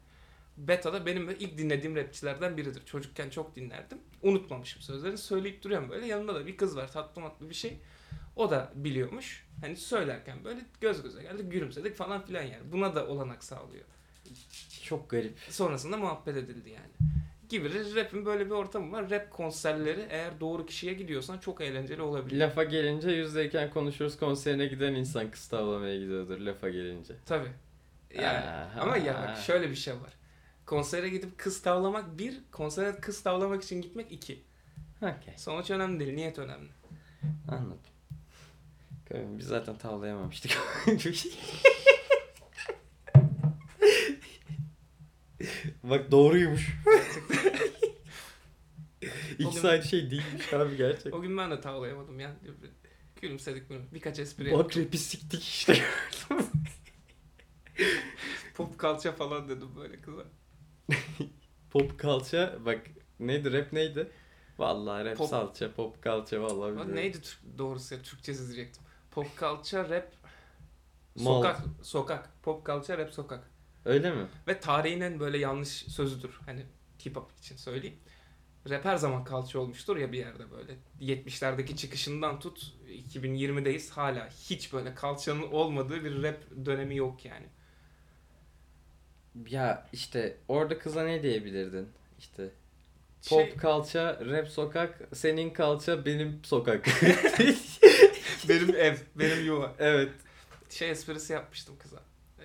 Beta da benim böyle ilk dinlediğim rapçilerden biridir. Çocukken çok dinlerdim. Unutmamışım sözlerini. Söyleyip duruyorum böyle. Yanında da bir kız var tatlı matlı bir şey. O da biliyormuş. Hani söylerken böyle göz göze geldik gülümsedik falan filan yani. Buna da olanak sağlıyor. Çok garip. Sonrasında muhabbet edildi yani. Gibi rap'in böyle bir ortamı var. Rap konserleri eğer doğru kişiye gidiyorsan çok eğlenceli olabilir. Lafa gelince yüzdeyken konuşuruz konserine giden insan kız tavlamaya gidiyordur lafa gelince. Tabii. Yani Aha. ama ya bak şöyle bir şey var. Konsere gidip kız tavlamak bir, konsere kız tavlamak için gitmek iki. Okey. Sonuç önemli değil, niyet önemli. Anladım. Biz zaten tavlayamamıştık. Bak doğruymuş. O gün- İkisi aynı şey değilmiş abi gerçekten. O gün ben de tavlayamadım ya. Gülümsedik bunu. Birkaç espri yaptık. Bak rapi siktik işte. Pop kalça falan dedim böyle kıza. Pop kalça bak neydi rap neydi? Vallahi rap Pop- salça pop kalça vallahi bilmiyorum. neydi Türk, doğrusu ya Türkçesi diyecektim. Pop kalça rap Mal. sokak sokak. Pop kalça rap sokak. Öyle mi? Ve tarihin en böyle yanlış sözüdür. Hani hip hop için söyleyeyim. Rap her zaman kalça olmuştur ya bir yerde böyle. 70'lerdeki çıkışından tut 2020'deyiz hala hiç böyle kalçanın olmadığı bir rap dönemi yok yani. Ya işte orada kıza ne diyebilirdin? İşte pop Şey, kalça, rap sokak, senin kalça, benim sokak. benim ev, benim yuva. evet. Şey esprisi yapmıştım kıza. Ee,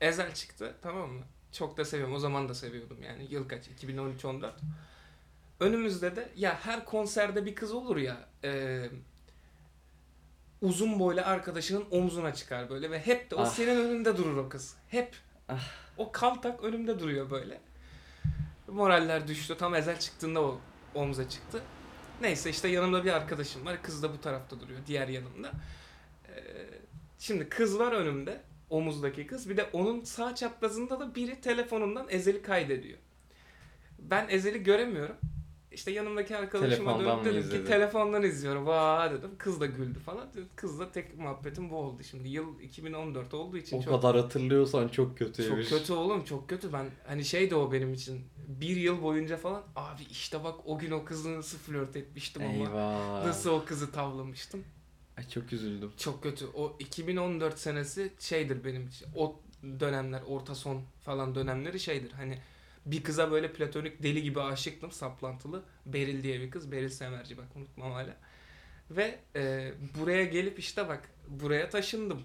Ezel çıktı tamam mı? Çok da seviyorum. O zaman da seviyordum yani. Yıl kaç? 2013-14. Önümüzde de ya her konserde bir kız olur ya. e, uzun boylu arkadaşının omzuna çıkar böyle ve hep de o Ah. senin önünde durur o kız. Hep. Ah. O kaltak önümde duruyor böyle. Moraller düştü. Tam Ezel çıktığında o omza çıktı. Neyse işte yanımda bir arkadaşım var. Kız da bu tarafta duruyor. Diğer yanımda. Ee, şimdi kız var önümde. Omuzdaki kız. Bir de onun sağ çaprazında da biri telefonundan Ezel'i kaydediyor. Ben Ezel'i göremiyorum. İşte yanımdaki arkadaşıma dönüp dedim ki telefondan izliyorum. Vaa dedim. Kız da güldü falan. Kızla tek muhabbetim bu oldu. Şimdi yıl 2014 olduğu için O çok kadar hatırlıyorsan çok kötüymüş. çok kötü oğlum çok kötü. Ben hani şey de o benim için. Bir yıl boyunca falan abi işte bak o gün o kızla nasıl flört etmiştim ama. Eyvah. Nasıl o kızı tavlamıştım. Ay çok üzüldüm. Çok kötü. O 2014 senesi şeydir benim için. O dönemler orta son falan dönemleri şeydir. Hani bir kıza böyle platonik deli gibi aşıktım saplantılı. Beril diye bir kız. Beril Semerci bak unutmam hala. Ve e, buraya gelip işte bak buraya taşındım.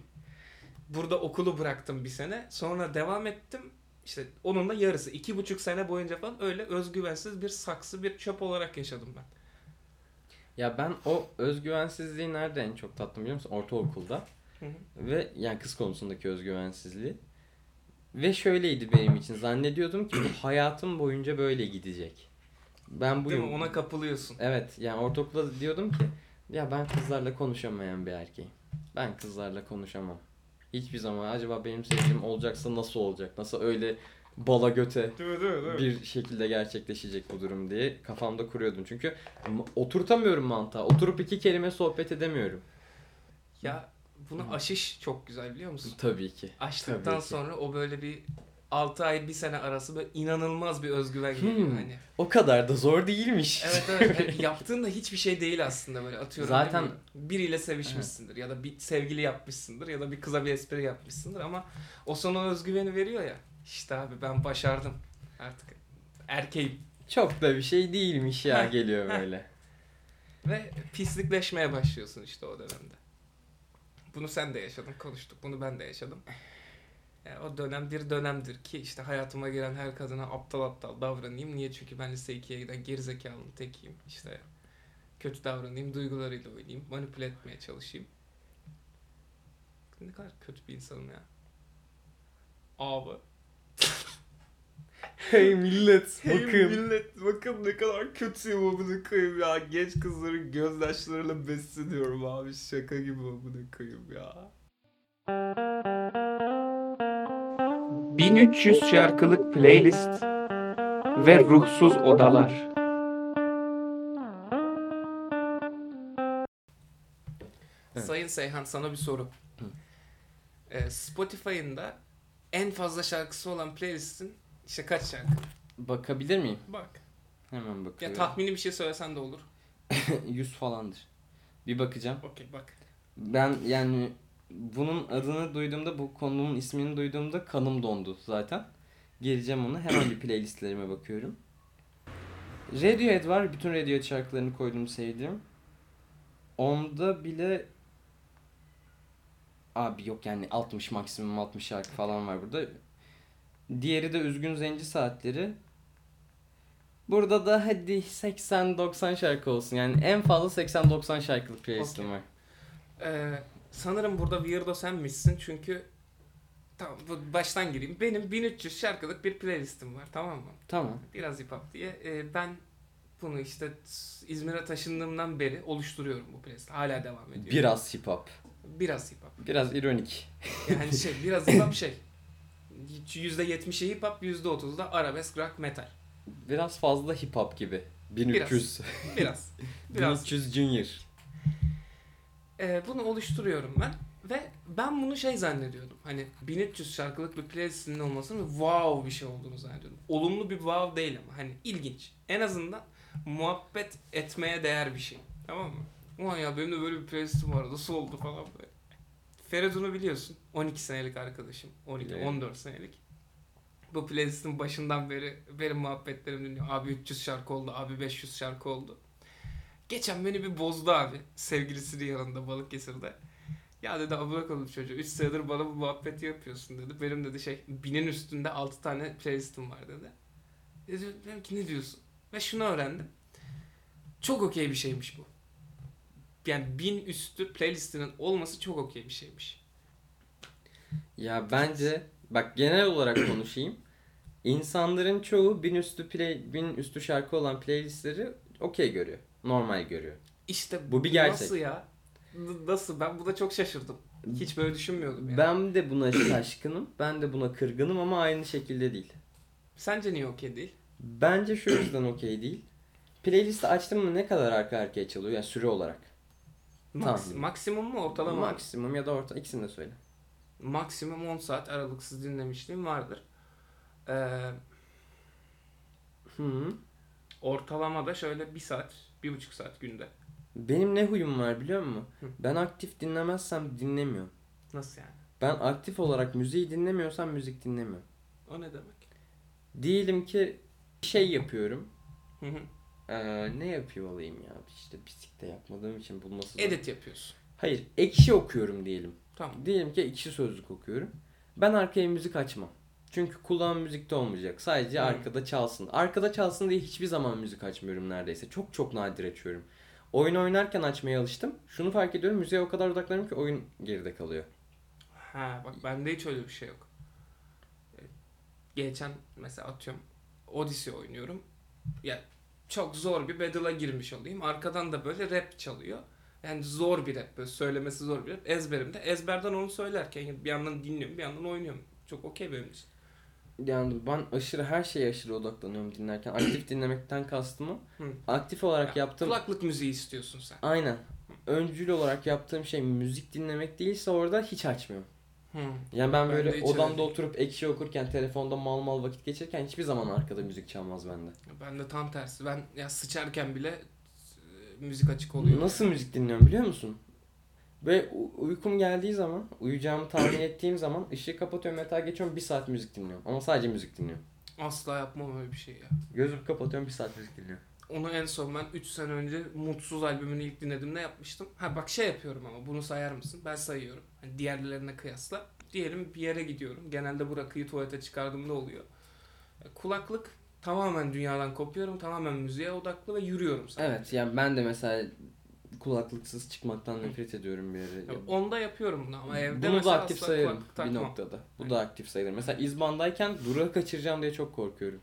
Burada okulu bıraktım bir sene. Sonra devam ettim. İşte onun da yarısı. iki buçuk sene boyunca falan öyle özgüvensiz bir saksı bir çöp olarak yaşadım ben. Ya ben o özgüvensizliği nerede en çok tattım biliyor musun? Ortaokulda. Hı hı. Ve yani kız konusundaki özgüvensizliği. Ve şöyleydi benim için. Zannediyordum ki bu hayatım boyunca böyle gidecek. Ben Değil buyum. mi? Ona kapılıyorsun. Evet yani ortaokulda diyordum ki ya ben kızlarla konuşamayan bir erkeğim. Ben kızlarla konuşamam. Hiçbir zaman acaba benim sevgilim olacaksa nasıl olacak? Nasıl öyle bala göte Değil mi? Değil mi? Değil mi? bir şekilde gerçekleşecek bu durum diye kafamda kuruyordum. Çünkü oturtamıyorum mantığa. Oturup iki kelime sohbet edemiyorum. Ya bunu aşış çok güzel biliyor musun? Tabii ki. Açtıktan Tabii ki. sonra o böyle bir 6 ay 1 sene arası böyle inanılmaz bir özgüven geliyor Hmm. hani. O kadar da zor değilmiş. Evet evet yani yaptığın da hiçbir şey değil aslında böyle atıyorum. Zaten- biriyle sevişmişsindir ya da bir sevgili yapmışsındır ya da bir kıza bir espri yapmışsındır ama o sana özgüveni veriyor ya. İşte abi ben başardım artık erkeğim Çok da bir şey değilmiş ya geliyor böyle. ve pislikleşmeye başlıyorsun işte o dönemde. Bunu sen de yaşadın konuştuk bunu ben de yaşadım. Yani o dönem bir dönemdir ki işte hayatıma giren her kadına aptal aptal davranayım. Niye? Çünkü ben lise 2'ye giden gerizekalının tekiyim. İşte kötü davranayım, duygularıyla oynayayım, manipüle etmeye çalışayım. Ne kadar kötü bir insanım ya. Abi. Hey millet Hey bakın. millet bakın ne kadar kötüyüm amına koyayım ya. Genç kızların gözyaşlarıyla besleniyorum abi. Şaka gibi amına koyayım ya. 1300 şarkılık playlist ve ruhsuz odalar. Evet. Sayın Seyhan sana bir soru. Ee, Spotify'ın da en fazla şarkısı olan playlistin işte kaç şarkı? Bakabilir miyim? Bak. Hemen Ya bakıyorum. tahmini bir şey söylesen de olur. 100 falandır. Bir bakacağım. Okey bak. Ben yani bunun adını duyduğumda, bu konunun ismini duyduğumda kanım dondu zaten. Geleceğim ona. Hemen bir playlistlerime bakıyorum. Radiohead var. Bütün Radiohead şarkılarını koydum sevdiğim. Onda bile Abi yok yani 60 maksimum 60 şarkı falan var burada. Diğeri de Üzgün Zenci Saatleri. Burada da hadi 80-90 şarkı olsun. Yani en fazla 80-90 şarkılık playlistim Okey. var. Ee, sanırım burada weirdo senmişsin çünkü tamam bu baştan gireyim. Benim 1300 şarkılık bir playlistim var tamam mı? Tamam. Biraz hip hop diye. Ee, ben bunu işte İzmir'e taşındığımdan beri oluşturuyorum bu playlist. Hala devam ediyor. Biraz hip hop. Biraz hip hop. Biraz ironik. Yani şey biraz hip hop şey. %70'i hip hop, %30'u da arabesk rock metal. Biraz fazla hip hop gibi. 1300. Biraz. Biraz. 1300 Junior. Ee, bunu oluşturuyorum ben. Ve ben bunu şey zannediyordum. Hani 1300 şarkılık bir playlistinin olmasının wow bir şey olduğunu zannediyordum. Olumlu bir wow değil ama hani ilginç. En azından muhabbet etmeye değer bir şey. Tamam mı? Ulan ya benim de böyle bir playlistim vardı. Nasıl oldu falan böyle. Feridun'u biliyorsun. 12 senelik arkadaşım. 12, Evet. 14 senelik. Bu playlistin başından beri benim muhabbetlerim dinliyor. Abi 300 şarkı oldu. Abi 500 şarkı oldu. Geçen beni bir bozdu abi. Sevgilisinin yanında Balıkesir'de. Ya dedi abla koydum çocuğu. 3 senedir bana bu muhabbeti yapıyorsun dedi. Benim dedi şey binin üstünde 6 tane playlistim var dedi. Dedi dedim ki ne diyorsun? Ve şunu öğrendim. Çok okey bir şeymiş bu. Yani bin üstü playlistinin olması çok okey bir şeymiş. Ya bence bak genel olarak konuşayım. İnsanların çoğu bin üstü play, bin üstü şarkı olan playlistleri okey görüyor. Normal görüyor. İşte Bu bir gerçek. Nasıl ya? N- Nasıl? Ben buna çok şaşırdım. Hiç böyle düşünmüyordum yani. Ben de buna şaşkınım. Ben de buna kırgınım ama aynı şekilde değil. Sence niye okey değil? Bence şu yüzden okey değil. Playlisti açtım mı ne kadar arka arkaya çalıyor yani süre olarak. Maks- Tahmin. maksimum mu ortalama mı? Maksimum ya da orta ikisini de söyle. maksimum 10 saat aralıksız dinlemişliğim vardır. Ee, Hı. ortalama da şöyle 1 saat, 1,5 saat günde. Benim ne huyum var biliyor musun? Hı. Ben aktif dinlemezsem dinlemiyorum. Nasıl yani? Ben aktif olarak müziği dinlemiyorsam müzik dinlemiyorum. O ne demek? Diyelim ki bir şey yapıyorum. Hı hı. Ee, ne yapıyor olayım ya? İşte bisikte yapmadığım için bulması zor. Edit yapıyorsun. Hayır, ekşi okuyorum diyelim. Tamam. Diyelim ki ekşi sözlük okuyorum. Ben arkaya müzik açmam. Çünkü kulağım müzikte olmayacak. Sadece Hmm. arkada çalsın. Arkada çalsın diye hiçbir zaman müzik açmıyorum neredeyse. Çok çok nadir açıyorum. Oyun oynarken açmaya alıştım. Şunu fark ediyorum. Müziğe o kadar odaklanıyorum ki oyun geride kalıyor. Ha bak bende hiç öyle bir şey yok. Ee, Geçen mesela atıyorum Odyssey oynuyorum. Ya çok zor bir battle'a girmiş olayım. Arkadan da böyle rap çalıyor. Yani zor bir rap. Böyle söylemesi zor bir rap. Ezberimde. Ezberden onu söylerken bir yandan dinliyorum bir yandan oynuyorum. Çok okey benim için. Yani ben aşırı her şeye aşırı odaklanıyorum dinlerken. Aktif dinlemekten kastım o. Hı. Aktif olarak Ya, yaptığım... Kulaklık müziği istiyorsun sen. Aynen. Öncül olarak yaptığım şey müzik dinlemek değilse orada hiç açmıyorum. Hı. Yani ben Ben böyle öyle odamda değil. oturup ekşi okurken telefonda mal mal vakit geçirirken hiçbir zaman arkada müzik çalmaz bende. Ben de tam tersi. Ben ya sıçarken bile e, müzik açık oluyor. Nasıl müzik dinliyorum biliyor musun? Ve uykum geldiği zaman, uyuyacağımı tahmin ettiğim zaman ışığı kapatıyorum yatağa geçiyorum bir saat müzik dinliyorum. Ama sadece müzik dinliyorum. Asla yapmam öyle bir şey ya. Gözümü kapatıyorum bir saat müzik dinliyorum. Onu en son ben 3 sene önce Mutsuz albümünü ilk dinlediğimde yapmıştım. Ha bak şey yapıyorum ama bunu sayar mısın? Ben sayıyorum. Hani diğerlerine kıyasla. Diyelim bir yere gidiyorum. Genelde bu rakıyı tuvalete çıkardığımda oluyor. E, Kulaklık tamamen dünyadan kopuyorum. Tamamen müziğe odaklı ve yürüyorum sadece. Evet yani ben de mesela kulaklıksız çıkmaktan nefret ediyorum bir yere. Ya Onda yapıyorum bunu ama evde Bunu da aktif sayarım bir noktada. Bu da aktif sayılır. Mesela İzban'dayken durağı kaçıracağım diye çok korkuyorum.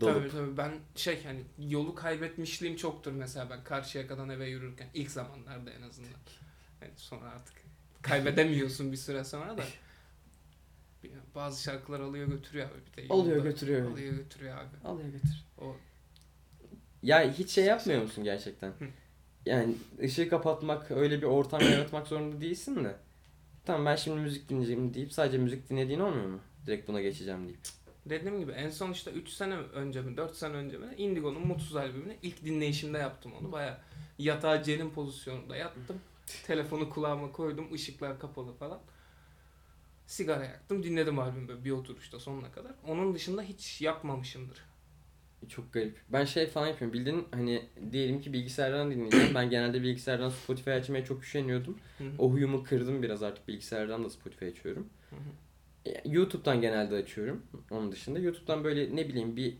Dalıp. Tabii tabii ben şey hani yolu kaybetmişliğim çoktur mesela ben Karşıyaka'dan eve yürürken ilk zamanlarda en azından. Yani sonra artık kaybedemiyorsun bir süre sonra da. Bazı şarkılar alıyor götürüyor abi bir de. Alıyor götürüyor. Alıyor götürüyor abi. Al ya götür. O Ya hiç şey yapmıyor musun gerçekten? Yani ışığı kapatmak, öyle bir ortam yaratmak zorunda değilsin de. Tamam ben şimdi müzik dinleyeceğim deyip sadece müzik dinlediğin olmuyor mu? Direkt buna geçeceğim deyip. Dediğim gibi en son işte 3 sene önce mi 4 sene önce mi Indigo'nun Mutsuz albümünü ilk dinleyişimde yaptım onu. Baya yatağa cenin pozisyonunda yattım. Telefonu kulağıma koydum ışıklar kapalı falan. Sigara yaktım dinledim albümü böyle bir oturuşta sonuna kadar. Onun dışında hiç yapmamışımdır. Çok garip. Ben şey falan yapıyorum. Bildiğin hani diyelim ki bilgisayardan dinleyeceğim. Ben genelde bilgisayardan Spotify açmaya çok üşeniyordum. O huyumu kırdım biraz artık bilgisayardan da Spotify açıyorum. YouTube'dan genelde açıyorum. Onun dışında YouTube'dan böyle ne bileyim bir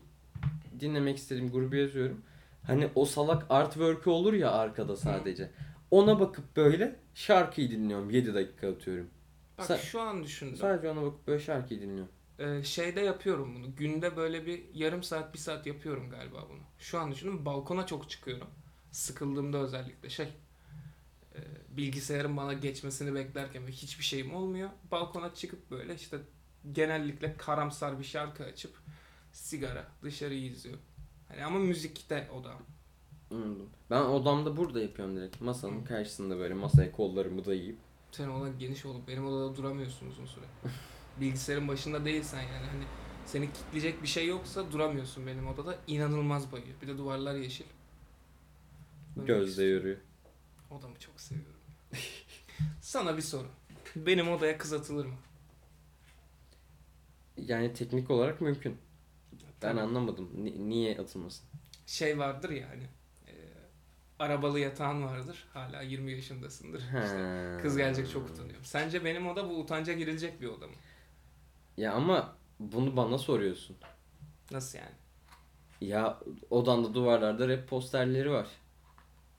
dinlemek istediğim grubu yazıyorum. Hani o salak artwork'ü olur ya arkada sadece. Ona bakıp böyle şarkıyı dinliyorum. 7 dakika atıyorum. Bak Sa- şu an düşündüm. Sadece ona bakıp böyle şarkıyı dinliyorum. e, şeyde yapıyorum bunu. Günde böyle bir yarım saat bir saat yapıyorum galiba bunu. Şu an düşünün balkona çok çıkıyorum. Sıkıldığımda özellikle şey bilgisayarın bana geçmesini beklerken ve hiçbir şeyim olmuyor. Balkona çıkıp böyle işte genellikle karamsar bir şarkı açıp sigara dışarıyı izliyor. Hani ama müzikte o da. Anladım. Ben odamda burada yapıyorum direkt. Masanın karşısında böyle masaya kollarımı dayayıp. Senin odan geniş olup benim odada duramıyorsun uzun süre. Bilgisayarın başında değilsen yani hani seni kitleyecek bir şey yoksa duramıyorsun benim odada. İnanılmaz bayıyor. Bir de duvarlar yeşil. Gözde yoruyor. Odamı çok seviyorum. Sana bir soru. Benim odaya kız atılır mı? Yani teknik olarak mümkün. Ben Tabii. anlamadım. Ni- niye atılmasın? Şey vardır ya hani e, arabalı yatağın vardır. Hala 20 yaşındasındır. İşte Ha. kız gelecek çok utanıyorum. Sence benim oda bu utanca girilecek bir oda mı? Ya ama bunu bana soruyorsun. Nasıl yani? Ya odanda duvarlarda rap posterleri var.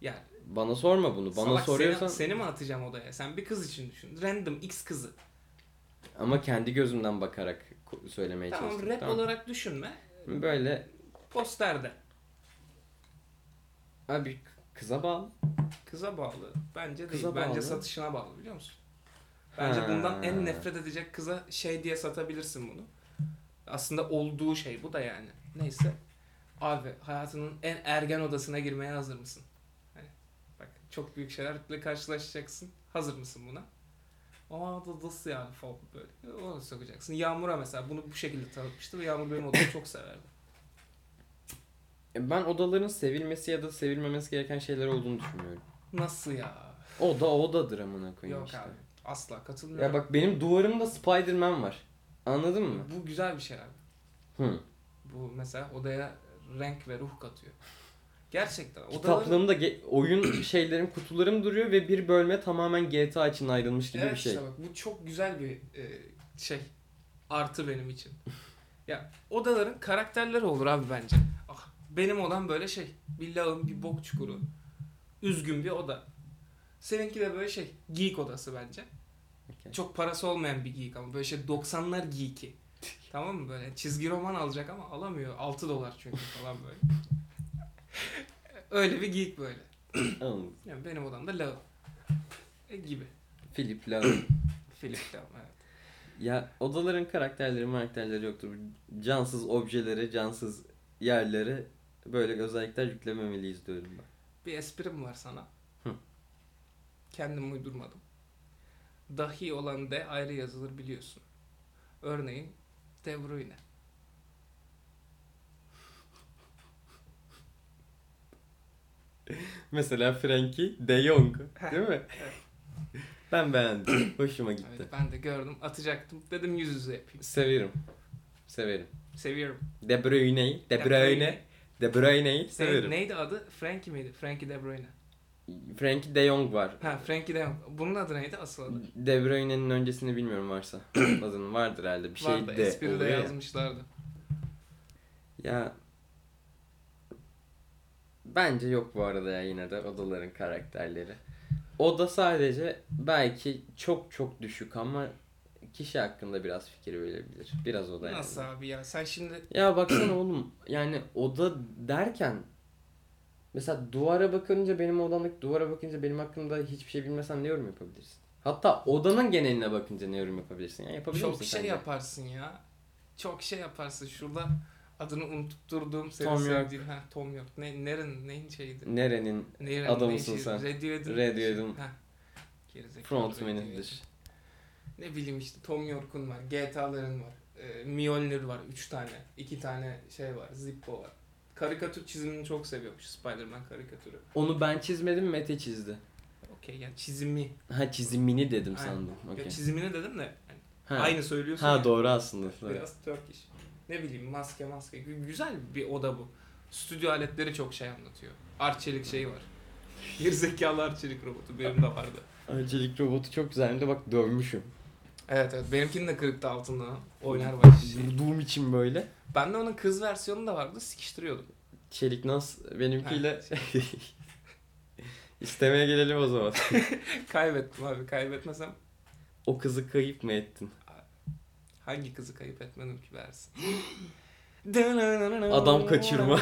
Yani Bana sorma bunu. Bana salak soruyorsan seni, seni mi atacağım odaya? Sen bir kız için düşün. Random X kızı. ama kendi gözümden bakarak söylemeye Tamam çalıştım. rap olarak düşünme. Böyle Posterde. abi kıza bağlı. Kıza bağlı. Bence değil. Kıza Bence bağlı. satışına bağlı biliyor musun? Bence Ha. bundan en nefret edecek kıza şey diye satabilirsin bunu. Aslında olduğu şey bu da yani. Neyse. Abi hayatının en ergen odasına girmeye hazır mısın? Çok büyük şeylerle karşılaşacaksın. Hazır mısın buna? Aa da nasıl yani falan böyle. Onu sokacaksın. Yağmur'a mesela bunu bu şekilde tanıtmıştı ve Yağmur benim odamı çok severdi. E, Ben odaların sevilmesi ya da sevilmemesi gereken şeyler olduğunu düşünmüyorum. Nasıl ya? Oda odadır amına koyayım Yok işte. abi. Asla katılmıyorum. Ya bak benim duvarımda Spider-Man var. Anladın mı? Bu güzel bir şey abi. Hı. Bu mesela odaya renk ve ruh katıyor. Gerçekten. Odaları... Kitaplığımda ge- oyun şeylerim kutularım duruyor ve bir bölme tamamen GTA için ayrılmış gibi evet bir şey. işte bak bu çok güzel bir e, şey. Artı benim için. ya odaların karakterleri olur abi bence. Ah, benim odam böyle şey. Bir lağım, bir bok çukuru. Üzgün bir oda. Seninki de böyle şey. Geek odası bence. Okey. Çok parası olmayan bir geek ama böyle şey 90'lar geeki. tamam mı böyle çizgi roman alacak ama alamıyor. 6 dolar çünkü falan böyle. Öyle bir geek böyle. Anladım. Yani benim odamda love. E, gibi. Philip Lahm. Philip Lahm evet. ya odaların karakterleri karakterleri yoktur. Cansız objeleri, cansız yerlere böyle özellikler yüklememeliyiz diyorum ben. Bir esprim var sana. Hı. Kendim uydurmadım. Dahi olan de ayrı yazılır biliyorsun. Örneğin De Bruyne. Mesela Frankie de Jong değil mi? ben beğendim. Hoşuma gitti. Evet, ben de gördüm atacaktım. Dedim yüz yüze yapayım. Severim. Severim. Seviyorum. De Bruyne'yi, De Bruyne, De Bruyne'yi Ne- severim. neydi adı? Frankie miydi? Frankie De Bruyne. Frankie de Jong var. Ha Frankie De Jong. Bunun adı neydi asıl adı? De Bruyne'nin öncesini bilmiyorum varsa. Adının vardır herhalde. Bir şey Vardı, de espride oluyor ya. yazmışlardı. Ya bence yok bu arada ya yine de odaların karakterleri. O da sadece belki çok çok düşük ama kişi hakkında biraz fikir verebilir. Biraz o da yani. Nasıl abi ya? Sen şimdi Ya baksana oğlum yani oda derken mesela duvara bakınca benim odamdaki duvara bakınca benim hakkında hiçbir şey bilmesen ne yorum yapabilirsin? Hatta odanın geneline bakınca ne yorum yapabilirsin? Yani yapabilir çok misin şey sence? yaparsın ya. Çok şey yaparsın. Şurada adını unutup durduğum senin Tom York. Ha, Tom York. Ne, nerenin, neyin şeyiydi? Nerenin Neyin, adamısın neyin sen? Radiohead'in. Radiohead'in frontmanidir. Ne bileyim işte Tom York'un var. GTA'ların var. E, Mjolnir var. 3 tane. 2 tane şey var. Zippo var. Karikatür çizimini çok seviyormuş. Spider-Man karikatürü. Onu ben çizmedim Mete çizdi. Okey yani çizimi. Ha çizimini dedim Aynen. sandım. Ya Okey. çizimini dedim de yani Ha. aynı söylüyorsun Ha ya. doğru aslında. Biraz Turkish. Ne bileyim maske maske. Gü- Güzel bir oda bu. Stüdyo aletleri çok şey anlatıyor. Arçelik şeyi var. Gerizekalı arçelik robotu benim de vardı. Öncelik robotu çok güzel. Hem de bak dövmüşüm. Evet evet benimkinin de kırıktı altından. Oynar var. Vurduğum için böyle. Ben de onun kız versiyonu da vardı sikiştiriyordum. Çelik Nas benimkiyle istemeye gelelim o zaman. Kaybettim abi kaybetmesem. O kızı kayıp mı ettin? Hangi kızı kayıp etmedim ki versin? Adam kaçırma.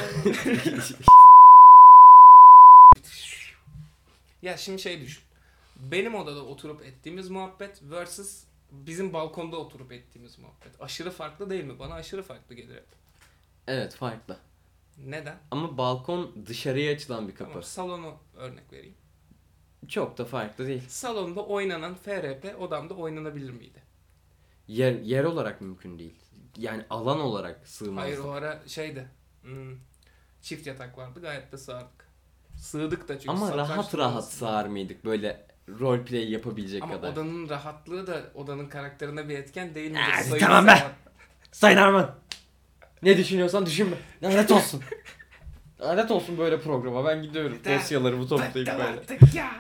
ya şimdi şey düşün. Benim odada oturup ettiğimiz muhabbet versus bizim balkonda oturup ettiğimiz muhabbet. Aşırı farklı değil mi? Bana aşırı farklı gelir hep. evet farklı. Neden? Ama balkon dışarıya açılan bir kapı. Tamam, salonu örnek vereyim. Çok da farklı değil. Salonda oynanan FRP odamda oynanabilir miydi? Yer, yer olarak mümkün değil. Yani alan olarak sığmaz. Hayır o ara şeydi. hmm, çift yatak vardı gayet de sığardık. Sığdık da çünkü Ama rahat rahat sığar mıydık böyle roleplay yapabilecek Ama kadar. odanın rahatlığı da odanın karakterine bir etken değil mi? Ee, tamam be! Sayın Arman. Ne düşünüyorsan düşünme. Lanet olsun. Lanet olsun böyle programa. Ben gidiyorum. Dosyalarımı toplayıp böyle. artık ya.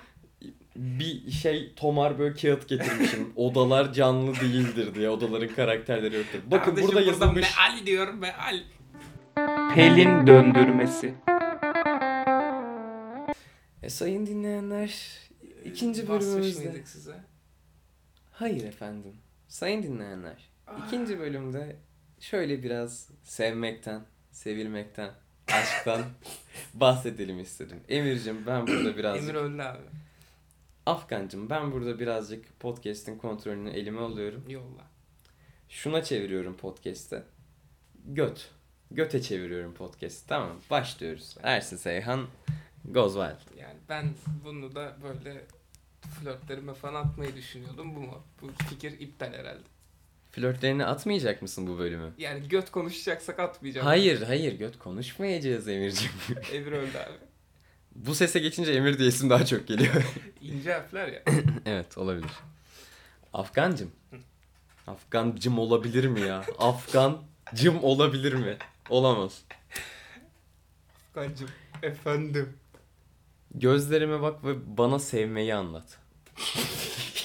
Bir şey tomar böyle kağıt getirmişim. Odalar canlı değildir diye. Odaların karakterleri yoktur. Bakın Kardeşim burada yazılmış. Meal diyor meal. Pelin döndürmesi. E, sayın dinleyenler ikinci bölümümüzde. size? Hayır efendim. Sayın dinleyenler. Ah. ikinci bölümde şöyle biraz sevmekten, sevilmekten, aşktan bahsedelim istedim. Emir'cim ben burada birazcık... Emir öldü abi. Afgan'cım ben burada birazcık podcast'in kontrolünü elime alıyorum. Yolla. Şuna çeviriyorum podcast'te. Göt. Göte çeviriyorum podcast'ı. Tamam başlıyoruz. Ersin Seyhan goes wild. Yani ben bunu da böyle flörtlerime falan atmayı düşünüyordum. Bu mu? Bu fikir iptal herhalde. Flörtlerini atmayacak mısın bu bölümü? Yani göt konuşacaksak atmayacağım. Hayır hayır göt konuşmayacağız Emir'cim. Emir öldü abi. Bu sese geçince Emir diye isim daha çok geliyor. İnce harfler ya. evet olabilir. Afgancım. Afgancım olabilir mi ya? Afgancım olabilir mi? Olamaz. Kancım. Efendim. Gözlerime bak ve bana sevmeyi anlat.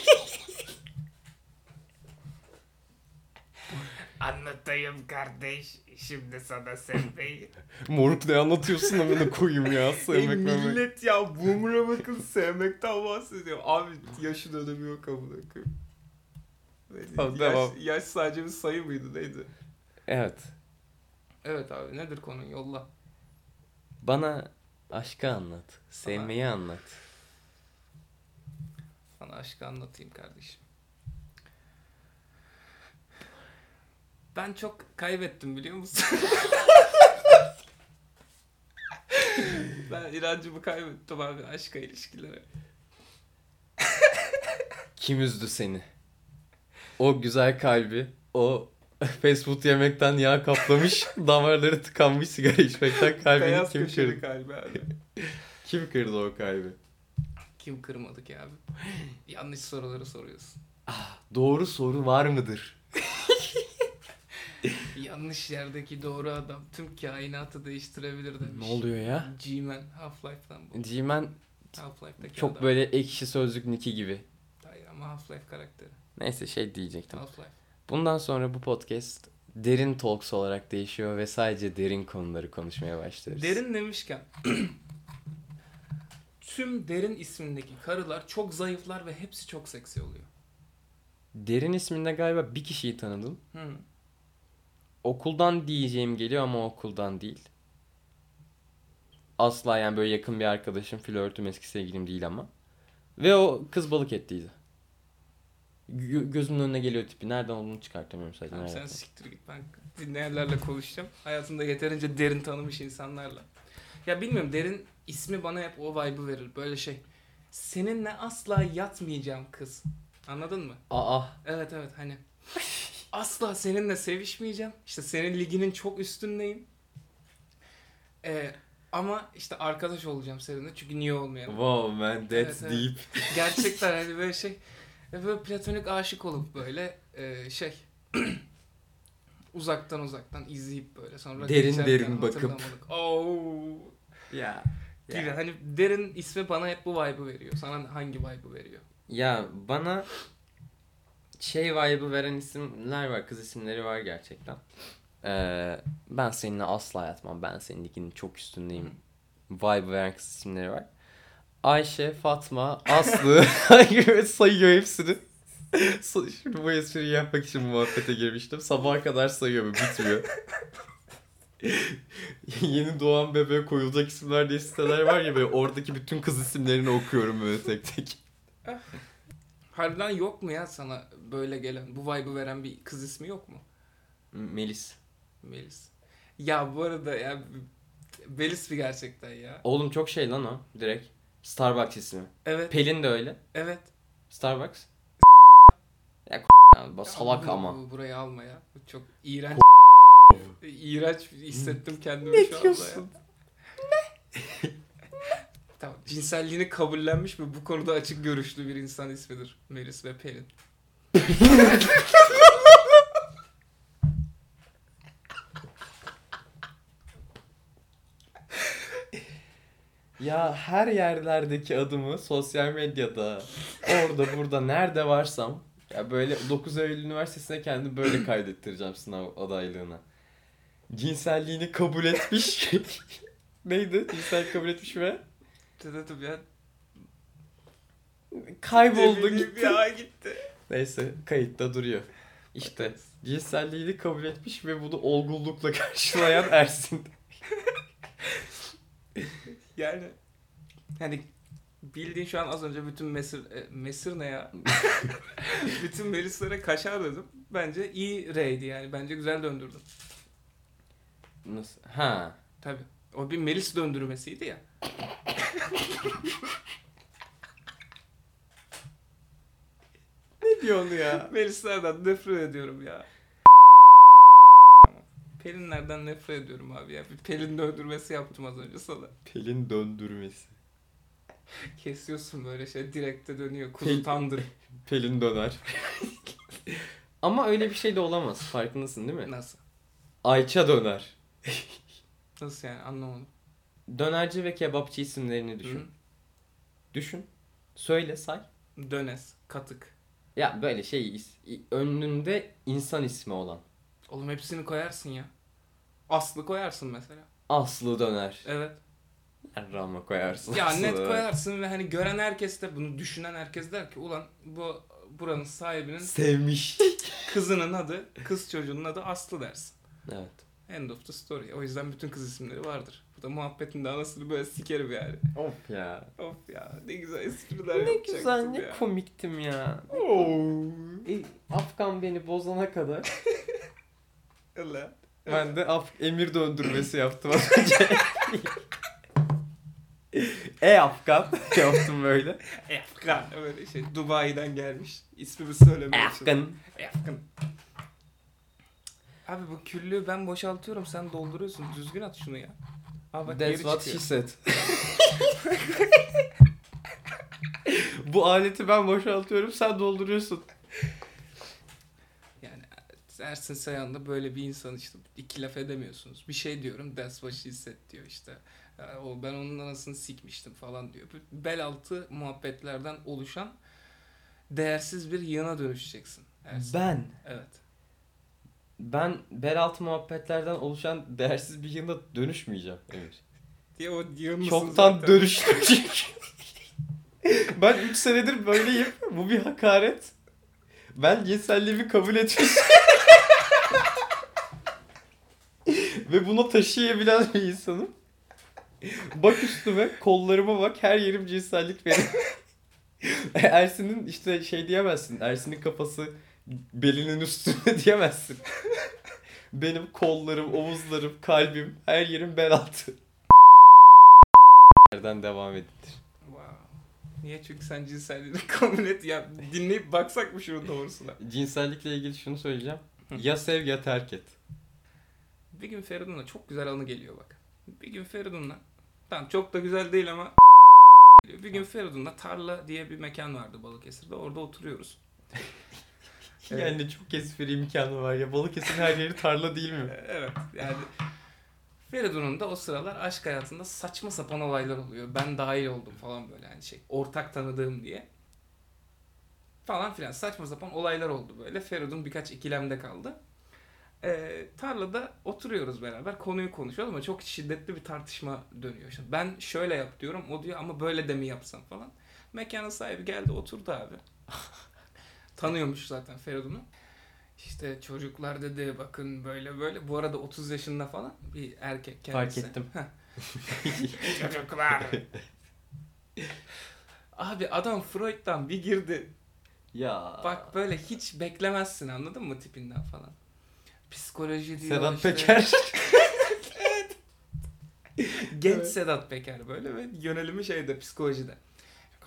Anlatayım kardeş. Şimdi sana sevmeyi. Moruk ne anlatıyorsun amına koyayım ya sevmek Ey memek. millet ya boomer'a bakın sevmekten bahsediyor. Abi yaşın önemi yok amına koyayım. Tamam, yaş, devam. yaş sadece bir sayı mıydı neydi? Evet. Evet abi nedir konun yolla. Bana aşkı anlat. Sevmeyi anlat. Sana aşkı anlatayım kardeşim. Ben çok kaybettim biliyor musun? ben inancımı kaybettim abi aşka ilişkilere. Kim üzdü seni? O güzel kalbi, o fast food yemekten yağ kaplamış, damarları tıkanmış sigara içmekten kalbini Beyaz kim köşeli kırdı? kalbi abi. Kim kırdı o kalbi? Kim kırmadı ki abi? Yanlış soruları soruyorsun. Doğru soru var mıdır? Yanlış yerdeki doğru adam tüm kainatı değiştirebilir demiş. Ne oluyor ya? G-Man Half-Life'dan bu. G-Man Half-Life'daki çok adam. böyle ekşi sözlük Nicky gibi. Hayır ama Half-Life karakteri. Neyse şey diyecektim. Half-Life. Bundan sonra bu podcast derin talks olarak değişiyor ve sadece derin konuları konuşmaya başlıyoruz. Derin demişken tüm Derin ismindeki karılar çok zayıflar ve hepsi çok seksi oluyor. Derin isminde galiba bir kişiyi tanıdım. Hı. Okuldan diyeceğim geliyor ama okuldan değil. Asla yani böyle yakın bir arkadaşım, flörtüm, eski sevgilim değil ama. Ve o kız balık ettiydi. Gö- gözümün önüne geliyor tipi. Nereden olduğunu çıkartamıyorum sadece. Tamam sen siktir git ben dinleyenlerle konuşacağım. Hayatımda yeterince derin tanımış insanlarla. Ya bilmiyorum derin ismi bana hep o vibe'ı verir. Böyle şey. Seninle asla yatmayacağım kız. Anladın mı? Aa, Evet evet hani. Asla seninle sevişmeyeceğim. İşte senin liginin çok üstündeyim. Ee, ama işte arkadaş olacağım seninle çünkü niye olmayalım. wow man that's Evet, evet. deep. Gerçekten hani böyle şey ve böyle platonik aşık olup böyle e, şey uzaktan uzaktan izleyip böyle sonra Derin derin bakıp. Oo. Ya. Gibi hani derin ismi bana hep bu vibe'ı veriyor. Sana hangi vibe'ı veriyor? Ya bana şey vibe'ı veren isimler var. Kız isimleri var gerçekten. Ee, ben seninle asla yatmam. Ben senin liginin çok üstündeyim. Vibe veren kız isimleri var. Ayşe, Fatma, Aslı sayıyor hepsini. So- Şimdi bu espriyi yapmak için muhabbete girmiştim. Sabaha kadar sayıyorum bitmiyor. Yeni doğan bebeğe koyulacak isimler diye siteler var ya böyle oradaki bütün kız isimlerini okuyorum böyle tek tek. Harbiden yok mu ya sana böyle gelen, bu vibe'ı veren bir kız ismi yok mu? Melis. Melis. Ya bu arada ya Melis bir gerçekten ya. Oğlum çok şey lan o direkt. Starbucks ismi. Evet, Pelin de öyle. evet. Starbucks. Ya ya, bu salak ama. bu- burayı alma ya. Bu çok iğrenç. iğrenç hissettim kendimi Ne şu anda diyorsun? ya. Tamam, cinselliğini kabullenmiş ve bu konuda açık görüşlü bir insan ismidir. Melis ve Pelin. Ya her yerlerdeki adımı sosyal medyada, orada burada nerede varsam ya böyle 9 Eylül Üniversitesi'ne kendimi böyle kaydettireceğim sınav adaylığına. Cinselliğini kabul etmiş. Neydi? Cinsel kabul etmiş ve Dedim ya. kayboldu bileyim gitti. Ya gitti. Neyse kayıtta duruyor. İşte cinselliğini kabul etmiş ve bunu olgunlukla karşılayan Ersin. Yani hani bildiğin şu an az önce bütün Mesir e, Mesir ne ya? bütün Melis'lere kaşar dedim. Bence iyi R'ydi yani. Bence güzel döndürdüm. Nasıl? Ha. Tabii. O bir Melis döndürmesiydi ya. Ne diyorsun ya? Melislerden nefret ediyorum ya. Pelinlerden nefret ediyorum abi ya. Bir Pelin döndürmesi yaptım az önce sana. Pelin döndürmesi. Kesiyorsun böyle şey direkte dönüyor. Pel- Kuzu tandır. Pelin döner. Ama öyle bir şey de olamaz. Farkındasın değil mi? Nasıl? Ayça döner. Nasıl yani anlamadım. Dönerci ve kebapçı isimlerini düşün. Hı? Düşün. Söyle say. Dönes, katık. Ya böyle şey is- önünde insan ismi olan. Oğlum hepsini koyarsın ya. Aslı koyarsın mesela. Aslı döner. Evet. Rama koyarsın. Ya Aslı net döner. koyarsın ve hani gören herkes de bunu düşünen herkes der ki ulan bu buranın sahibinin Sevmiş. kızının adı, kız çocuğunun adı Aslı dersin. evet. End of the story. O yüzden bütün kız isimleri vardır. Bu da muhabbetin de anasını böyle sikerim yani. Of ya. Of ya ne güzel espriler Ne yapacaktım güzel ne ya. komiktim ya. E, Afgan beni bozana kadar Allah. ben de Af emir döndürmesi yaptım az önce. e Afgan yaptım böyle. Afgan. Böyle şey Dubai'den gelmiş. İsmimi söylemeye Afgan. Afgan. Abi bu küllüğü ben boşaltıyorum sen dolduruyorsun. Düzgün at şunu ya. Bak That's what she said. Bu aleti ben boşaltıyorum sen dolduruyorsun. Yani Ersin Sayan da böyle bir insan işte. iki laf edemiyorsunuz. Bir şey diyorum that's what she said diyor işte. O ben onun anasını sikmiştim falan diyor. Bel altı muhabbetlerden oluşan değersiz bir yığına dönüşeceksin. Ersin. Ben Evet. Ben bel altı muhabbetlerden oluşan değersiz bir yığına dönüşmeyeceğim. Emir. Diye o yığın Çoktan dönüştüm çünkü. ben 3 senedir böyleyim. Bu bir hakaret. Ben cinselliğimi kabul etmiş. Ve bunu taşıyabilen bir insanım. Bak üstüme, kollarıma bak, her yerim cinsellik benim. Ersin'in işte şey diyemezsin, Ersin'in kafası belinin üstünde diyemezsin. Benim kollarım, omuzlarım, kalbim, her yerim bel altı. Nereden devam edilir? Wow. Niye? Çünkü sen cinselliğini kabul et. Ya dinleyip baksak mı şunun doğrusuna? Cinsellikle ilgili şunu söyleyeceğim. Ya sev ya terk et. Bir gün Feridun'la çok güzel anı geliyor bak. Bir gün Feridun'la tamam çok da güzel değil ama. Bir gün Feridun'la Tarla diye bir mekan vardı Balıkesir'de. Orada oturuyoruz. Evet. Yani çok espri imkanı var ya. Balıkesir'in her yeri tarla değil mi? Evet yani Feridun'un da o sıralar aşk hayatında saçma sapan olaylar oluyor. Ben dahil oldum falan böyle hani şey ortak tanıdığım diye. Falan filan saçma sapan olaylar oldu böyle. Feridun birkaç ikilemde kaldı. Ee, tarlada oturuyoruz beraber konuyu konuşuyoruz ama çok şiddetli bir tartışma dönüyor. Şimdi ben şöyle yap diyorum o diyor ama böyle de mi yapsam falan. Mekanın sahibi geldi oturdu abi. tanıyormuş zaten Feridun'u. İşte çocuklar dedi bakın böyle böyle. Bu arada 30 yaşında falan bir erkek kendisi. Fark ettim. Çocuklar. Abi adam Freud'dan bir girdi. Ya. Bak böyle hiç beklemezsin anladın mı tipinden falan. Psikoloji diyor Sedat işte. Peker. Genç Evet. Sedat Peker böyle ve yönelimi şeyde psikolojide.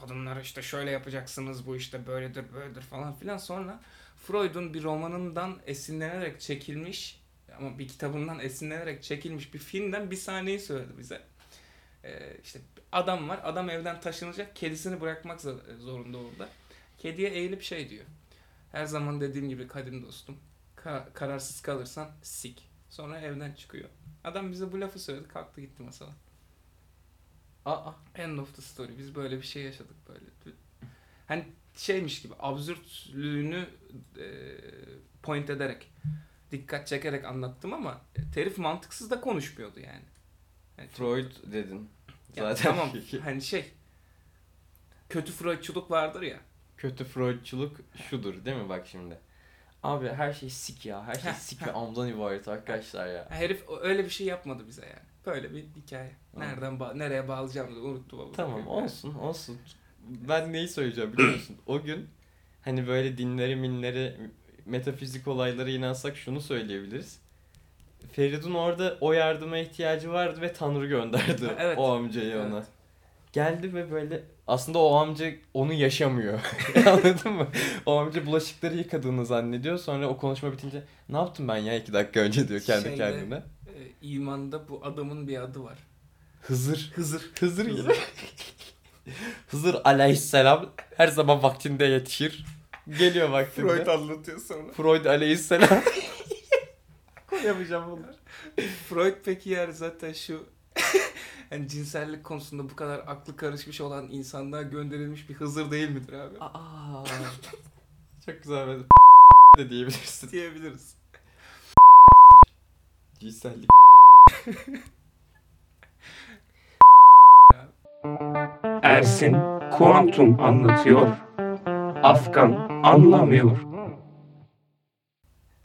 Kadınlar işte şöyle yapacaksınız bu işte böyledir böyledir falan filan. Sonra Freud'un bir romanından esinlenerek çekilmiş ama bir kitabından esinlenerek çekilmiş bir filmden bir sahneyi söyledi bize. Ee, işte adam var adam evden taşınacak kedisini bırakmak zor- zorunda orada. Kediye eğilip şey diyor. Her zaman dediğim gibi kadim dostum. Ka- kararsız kalırsan sik. Sonra evden çıkıyor. Adam bize bu lafı söyledi kalktı gitti masala. Aa. End of the story. Biz böyle bir şey yaşadık böyle. Hani şeymiş gibi absürtlüğünü e, point ederek dikkat çekerek anlattım ama Terif mantıksız da konuşmuyordu yani. yani Freud dedin. Ya Zaten tamam hani şey kötü Freudçuluk vardır ya. kötü Freudçuluk şudur değil mi bak şimdi. Abi her şey sik ya. Her şey sik ve amdan ibaret arkadaşlar ya. Herif öyle bir şey yapmadı bize yani. Böyle bir hikaye. Nereden ba- nereye bağlayacağımı da unuttum ama. Tamam olsun olsun. Ben neyi söyleyeceğim biliyor musun? O gün hani böyle dinleri minleri metafizik olaylara inansak şunu söyleyebiliriz. Feridun orada o yardıma ihtiyacı vardı ve Tanrı gönderdi Ha, evet. o amcayı Evet. ona. Geldi ve böyle aslında o amca onu yaşamıyor. Anladın mı? O amca bulaşıkları yıkadığını zannediyor. Sonra o konuşma bitince ne yaptım ben ya iki dakika önce diyor kendi Şeyde- kendine. Ee, imanda bu adamın bir adı var. Hızır. Hızır. Hızır gibi. Hızır aleyhisselam her zaman vaktinde yetişir. Geliyor vaktinde. anlatıyor sonra. Freud aleyhisselam. Koyamayacağım bunlar. Freud peki yer zaten şu hani cinsellik konusunda bu kadar aklı karışmış olan insanlığa gönderilmiş bir Hızır değil midir abi? Aa. Çok güzel de diyebilirsin. Diyebiliriz. Cinsellik. Ersin kuantum anlatıyor. Afgan anlamıyor.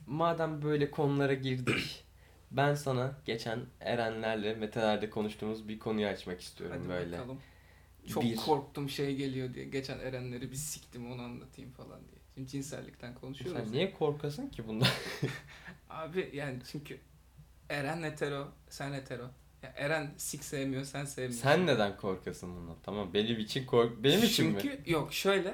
Madem böyle konulara girdik. Ben sana geçen Erenlerle Mete'lerde konuştuğumuz bir konuyu açmak istiyorum Hadi böyle. bakalım. Çok Bir- korktum şey geliyor diye. Geçen Erenleri bir siktim onu anlatayım falan diye. Şimdi cinsellikten konuşuyoruz. Sen niye korkasın ki bundan? Abi yani çünkü Eren hetero, sen hetero. Ya Eren sik sevmiyor, sen sevmiyorsun. Sen neden korkasın bundan? Tamam benim için kork... Benim için mi? Çünkü yok şöyle.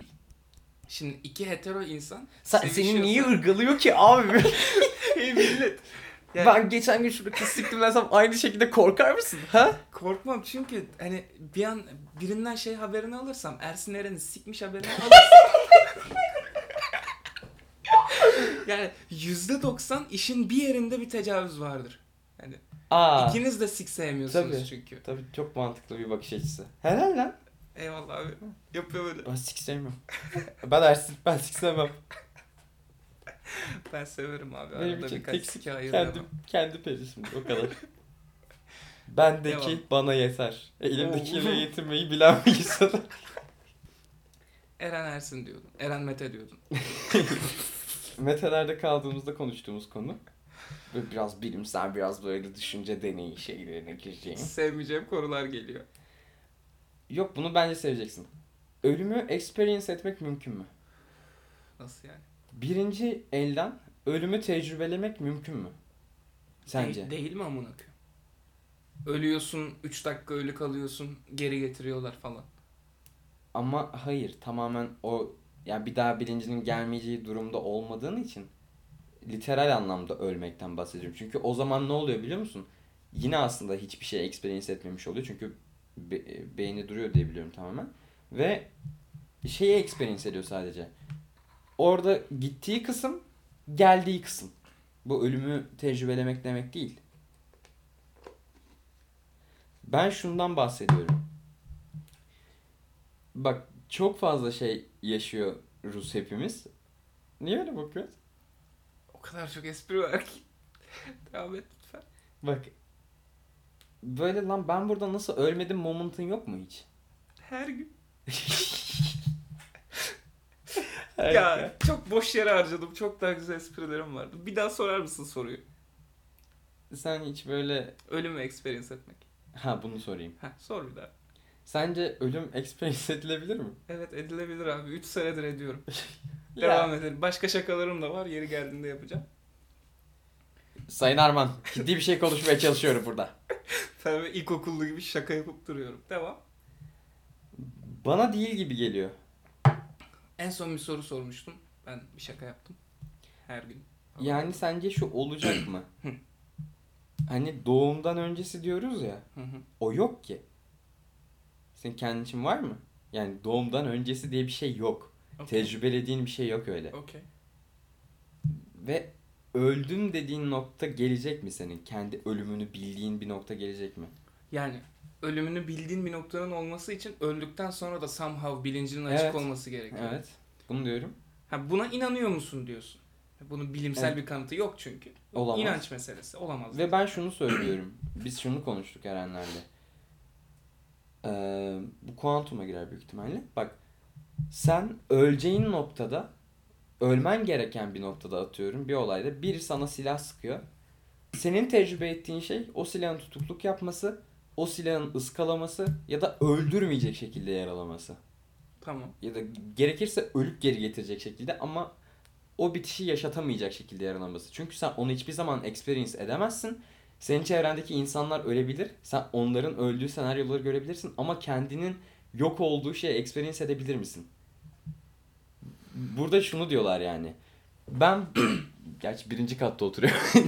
Şimdi iki hetero insan Sen, sevişiyorsa- seni niye ırgalıyor ki abi? Ey millet. Yani ben geçen gün şurada kız siktim desem aynı şekilde korkar mısın? Ha? korkmam çünkü hani bir an birinden şey haberini alırsam Ersin Eren'i sikmiş haberini alırsam yani yüzde doksan işin bir yerinde bir tecavüz vardır. Aa. ikiniz de sik sevmiyorsunuz Tabii. çünkü. Tabii çok mantıklı bir bakış açısı. Helal lan. Eyvallah abi. Yapıyor böyle. Ben sik sevmiyorum. ben Ersin, ben sik sevmem. Ben severim abi. Benim Arada birkaç tek sike ayırırım. Kendi, kendi perisim o kadar. Bendeki Devam. bana yeter. Elimdekiyle Oo. yetinmeyi bilen bir insanım. Eren Ersin diyordun. Eren Mete diyordun. Metelerde kaldığımızda konuştuğumuz konu. Böyle biraz bilimsel, biraz böyle düşünce deneyi şeylerine gireceğim. Sevmeyeceğim konular geliyor. Yok bunu bence seveceksin. Ölümü experience etmek mümkün mü? Nasıl yani? Birinci elden ölümü tecrübelemek mümkün mü? Sence? Değil, değil mi amına? Ölüyorsun, 3 dakika ölü kalıyorsun, geri getiriyorlar falan. Ama hayır tamamen o yani bir daha bilincinin gelmeyeceği durumda olmadığın için literal anlamda ölmekten bahsediyorum. Çünkü o zaman ne oluyor biliyor musun? Yine aslında hiçbir şey experience etmemiş oluyor. Çünkü be- beyni duruyor diye biliyorum tamamen. Ve şeyi experience ediyor sadece. Orada gittiği kısım geldiği kısım. Bu ölümü tecrübelemek demek değil. Ben şundan bahsediyorum. Bak çok fazla şey yaşıyor Rus hepimiz. Niye öyle bakıyorsun? Kadar çok espri var ki. Devam et lütfen. Bak. Böyle lan ben burada nasıl ölmedim moment'ın yok mu hiç? Her gün. ya çok boş yere harcadım. Çok daha güzel esprilerim vardı. Bir daha sorar mısın soruyu? Sen hiç böyle... Ölümü experience etmek. Ha bunu sorayım. Heh, sor bir daha. Sence ölüm experience edilebilir mi? Evet edilebilir abi. 3 senedir ediyorum. Devam edelim. Başka şakalarım da var. Yeri geldiğinde yapacağım. Sayın Arman, ciddi bir şey konuşmaya çalışıyorum burada. Böyle ilkokullu gibi şaka yapıp duruyorum. Devam. Bana değil gibi geliyor. En son bir soru sormuştum. Ben bir şaka yaptım. Her gün. Yani sence şu olacak mı? hani doğumdan öncesi diyoruz ya. O yok ki. Senin kendin için var mı? Yani doğumdan öncesi diye bir şey yok. Okey. Tecrübelediğin bir şey yok öyle. Okey. Ve öldüm dediğin nokta gelecek mi senin? Kendi ölümünü bildiğin bir nokta gelecek mi? Yani ölümünü bildiğin bir noktanın olması için öldükten sonra da somehow bilincinin açık Evet. olması gerekiyor. Evet. Bunu diyorum. Ha, buna inanıyor musun diyorsun. Bunun bilimsel Evet. bir kanıtı yok çünkü. Olamaz. İnanç meselesi. Olamaz. Ve ben şunu söylüyorum. Biz şunu konuştuk Erenler'le. Ee, bu kuantuma girer büyük ihtimalle. Bak sen öleceğin noktada ölmen gereken bir noktada atıyorum bir olayda biri sana silah sıkıyor. Senin tecrübe ettiğin şey o silahın tutukluk yapması, o silahın ıskalaması ya da öldürmeyecek şekilde yaralaması. Tamam. Ya da gerekirse ölüp geri getirecek şekilde ama o bitişi yaşatamayacak şekilde yaralaması. Çünkü sen onu hiçbir zaman experience edemezsin. Senin çevrendeki insanlar ölebilir. Sen onların öldüğü senaryoları görebilirsin ama kendinin yok olduğu şeyi experience edebilir misin? Burada şunu diyorlar yani. Ben gerçi birinci katta oturuyorum.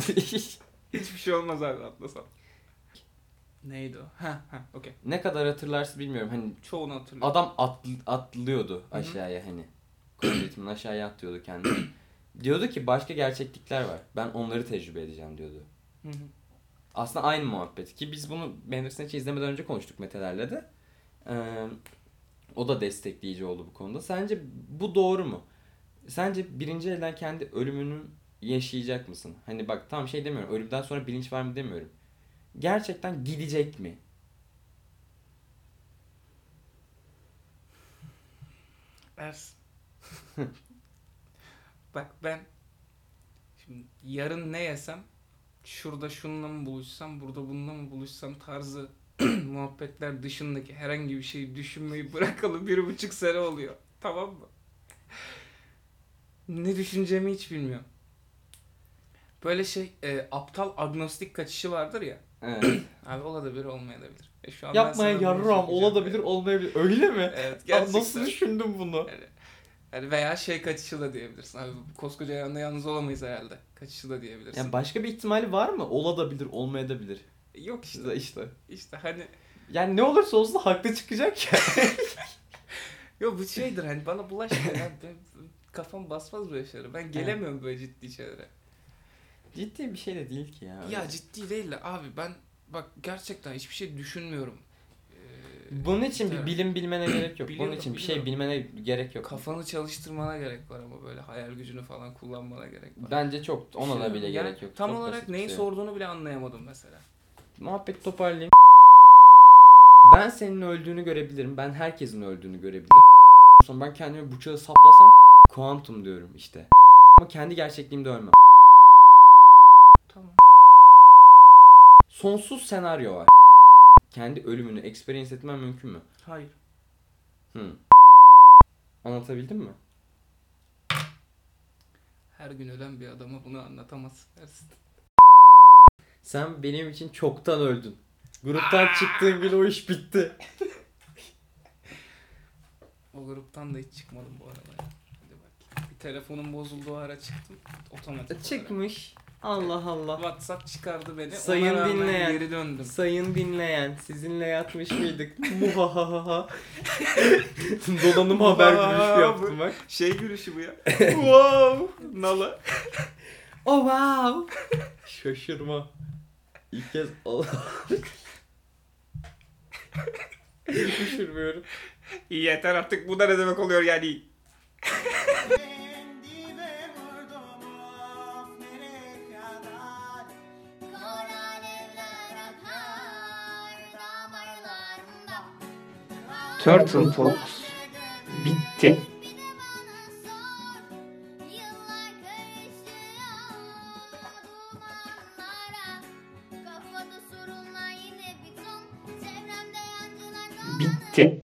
Hiçbir şey olmaz abi atlasam. Neydi o? Ha ha okey. ne kadar hatırlarsın bilmiyorum. Hani Çoğunu hatırlıyorum. Adam atl- atlıyordu aşağıya hani. Kongretinin aşağıya atlıyordu kendini. diyordu ki başka gerçeklikler var. Ben onları tecrübe edeceğim diyordu. Hı hı. Aslında aynı muhabbet ki biz bunu Bandersnatch'i izlemeden önce konuştuk Metelerle de. Ee, o da destekleyici oldu bu konuda. Sence bu doğru mu? Sence birinci elden kendi ölümünü yaşayacak mısın? Hani bak tam şey demiyorum. Ölümden sonra bilinç var mı demiyorum. Gerçekten gidecek mi? Ersin. Bak ben şimdi yarın ne yesem şurada şununla mı buluşsam burada bununla mı buluşsam tarzı muhabbetler dışındaki herhangi bir şeyi düşünmeyi bırakalı bir buçuk sene oluyor. Tamam mı? Ne düşüneceğimi hiç bilmiyorum. Böyle şey e, aptal agnostik kaçışı vardır ya. Evet. Abi olabilir olmayabilir. E şu an Yapmaya yarram söyleyeceğim. olabilir olmayabilir. Öyle mi? Evet gerçekten. Nasıl düşündün bunu? Yani, yani veya şey kaçışı da diyebilirsin. Abi koskoca yanda yalnız olamayız herhalde. Kaçışı da diyebilirsin. Yani başka bir ihtimali var mı? Olabilir, olmayabilir. Yok işte. İşte işte. İşte hani Yani ne olursa olsun haklı çıkacak ya. yok bu şeydir hani bana bulaşma ya. Ben, kafam basmaz böyle şeylere. Ben gelemiyorum böyle ciddi şeylere. Ciddi bir şey de değil ki ya. Ya ciddi değil de abi ben bak gerçekten hiçbir şey düşünmüyorum. Ee, Bunun için bir evet. bilim bilmene gerek yok. Bunun için bir şey bilmene gerek yok. Kafanı çalıştırmana gerek var ama böyle hayal gücünü falan kullanmana gerek var. Bence çok ona da bile Yani gerek yok. Tam Çok olarak basit bir neyi şey. sorduğunu bile anlayamadım mesela. Muhabbet toparlayayım. Ben senin öldüğünü görebilirim. Ben herkesin öldüğünü görebilirim. Sonra ben kendimi bıçağı saplasam kuantum diyorum işte. Ama kendi gerçekliğimde ölmem. Tamam. Sonsuz senaryo var. Kendi ölümünü experience etmem mümkün mü? Hayır. Hı. Anlatabildim mi? Her gün ölen bir adama bunu anlatamazsın dersin. Sen benim için çoktan öldün. Gruptan çıktığın gün o iş bitti. O gruptan da hiç çıkmadım bu arada ya. Hadi bak. Bir telefonum bozulduğu ara çıktım. Otomatik olarak. Çıkmış. Allah Allah. WhatsApp çıkardı beni. Sayın Ona rağmen dinleyen. geri döndüm. Sayın dinleyen, sizinle yatmış mıydık? Muhahaha. Donanım haber gülüşü yaptım bak. Şey gülüşü bu ya. wow. Nala. Oh wow. Şaşırma. İlk kez. Düşürmüyorum. İyi yeter artık bu da ne demek oluyor yani. Turtle Talks bitti. Bitti.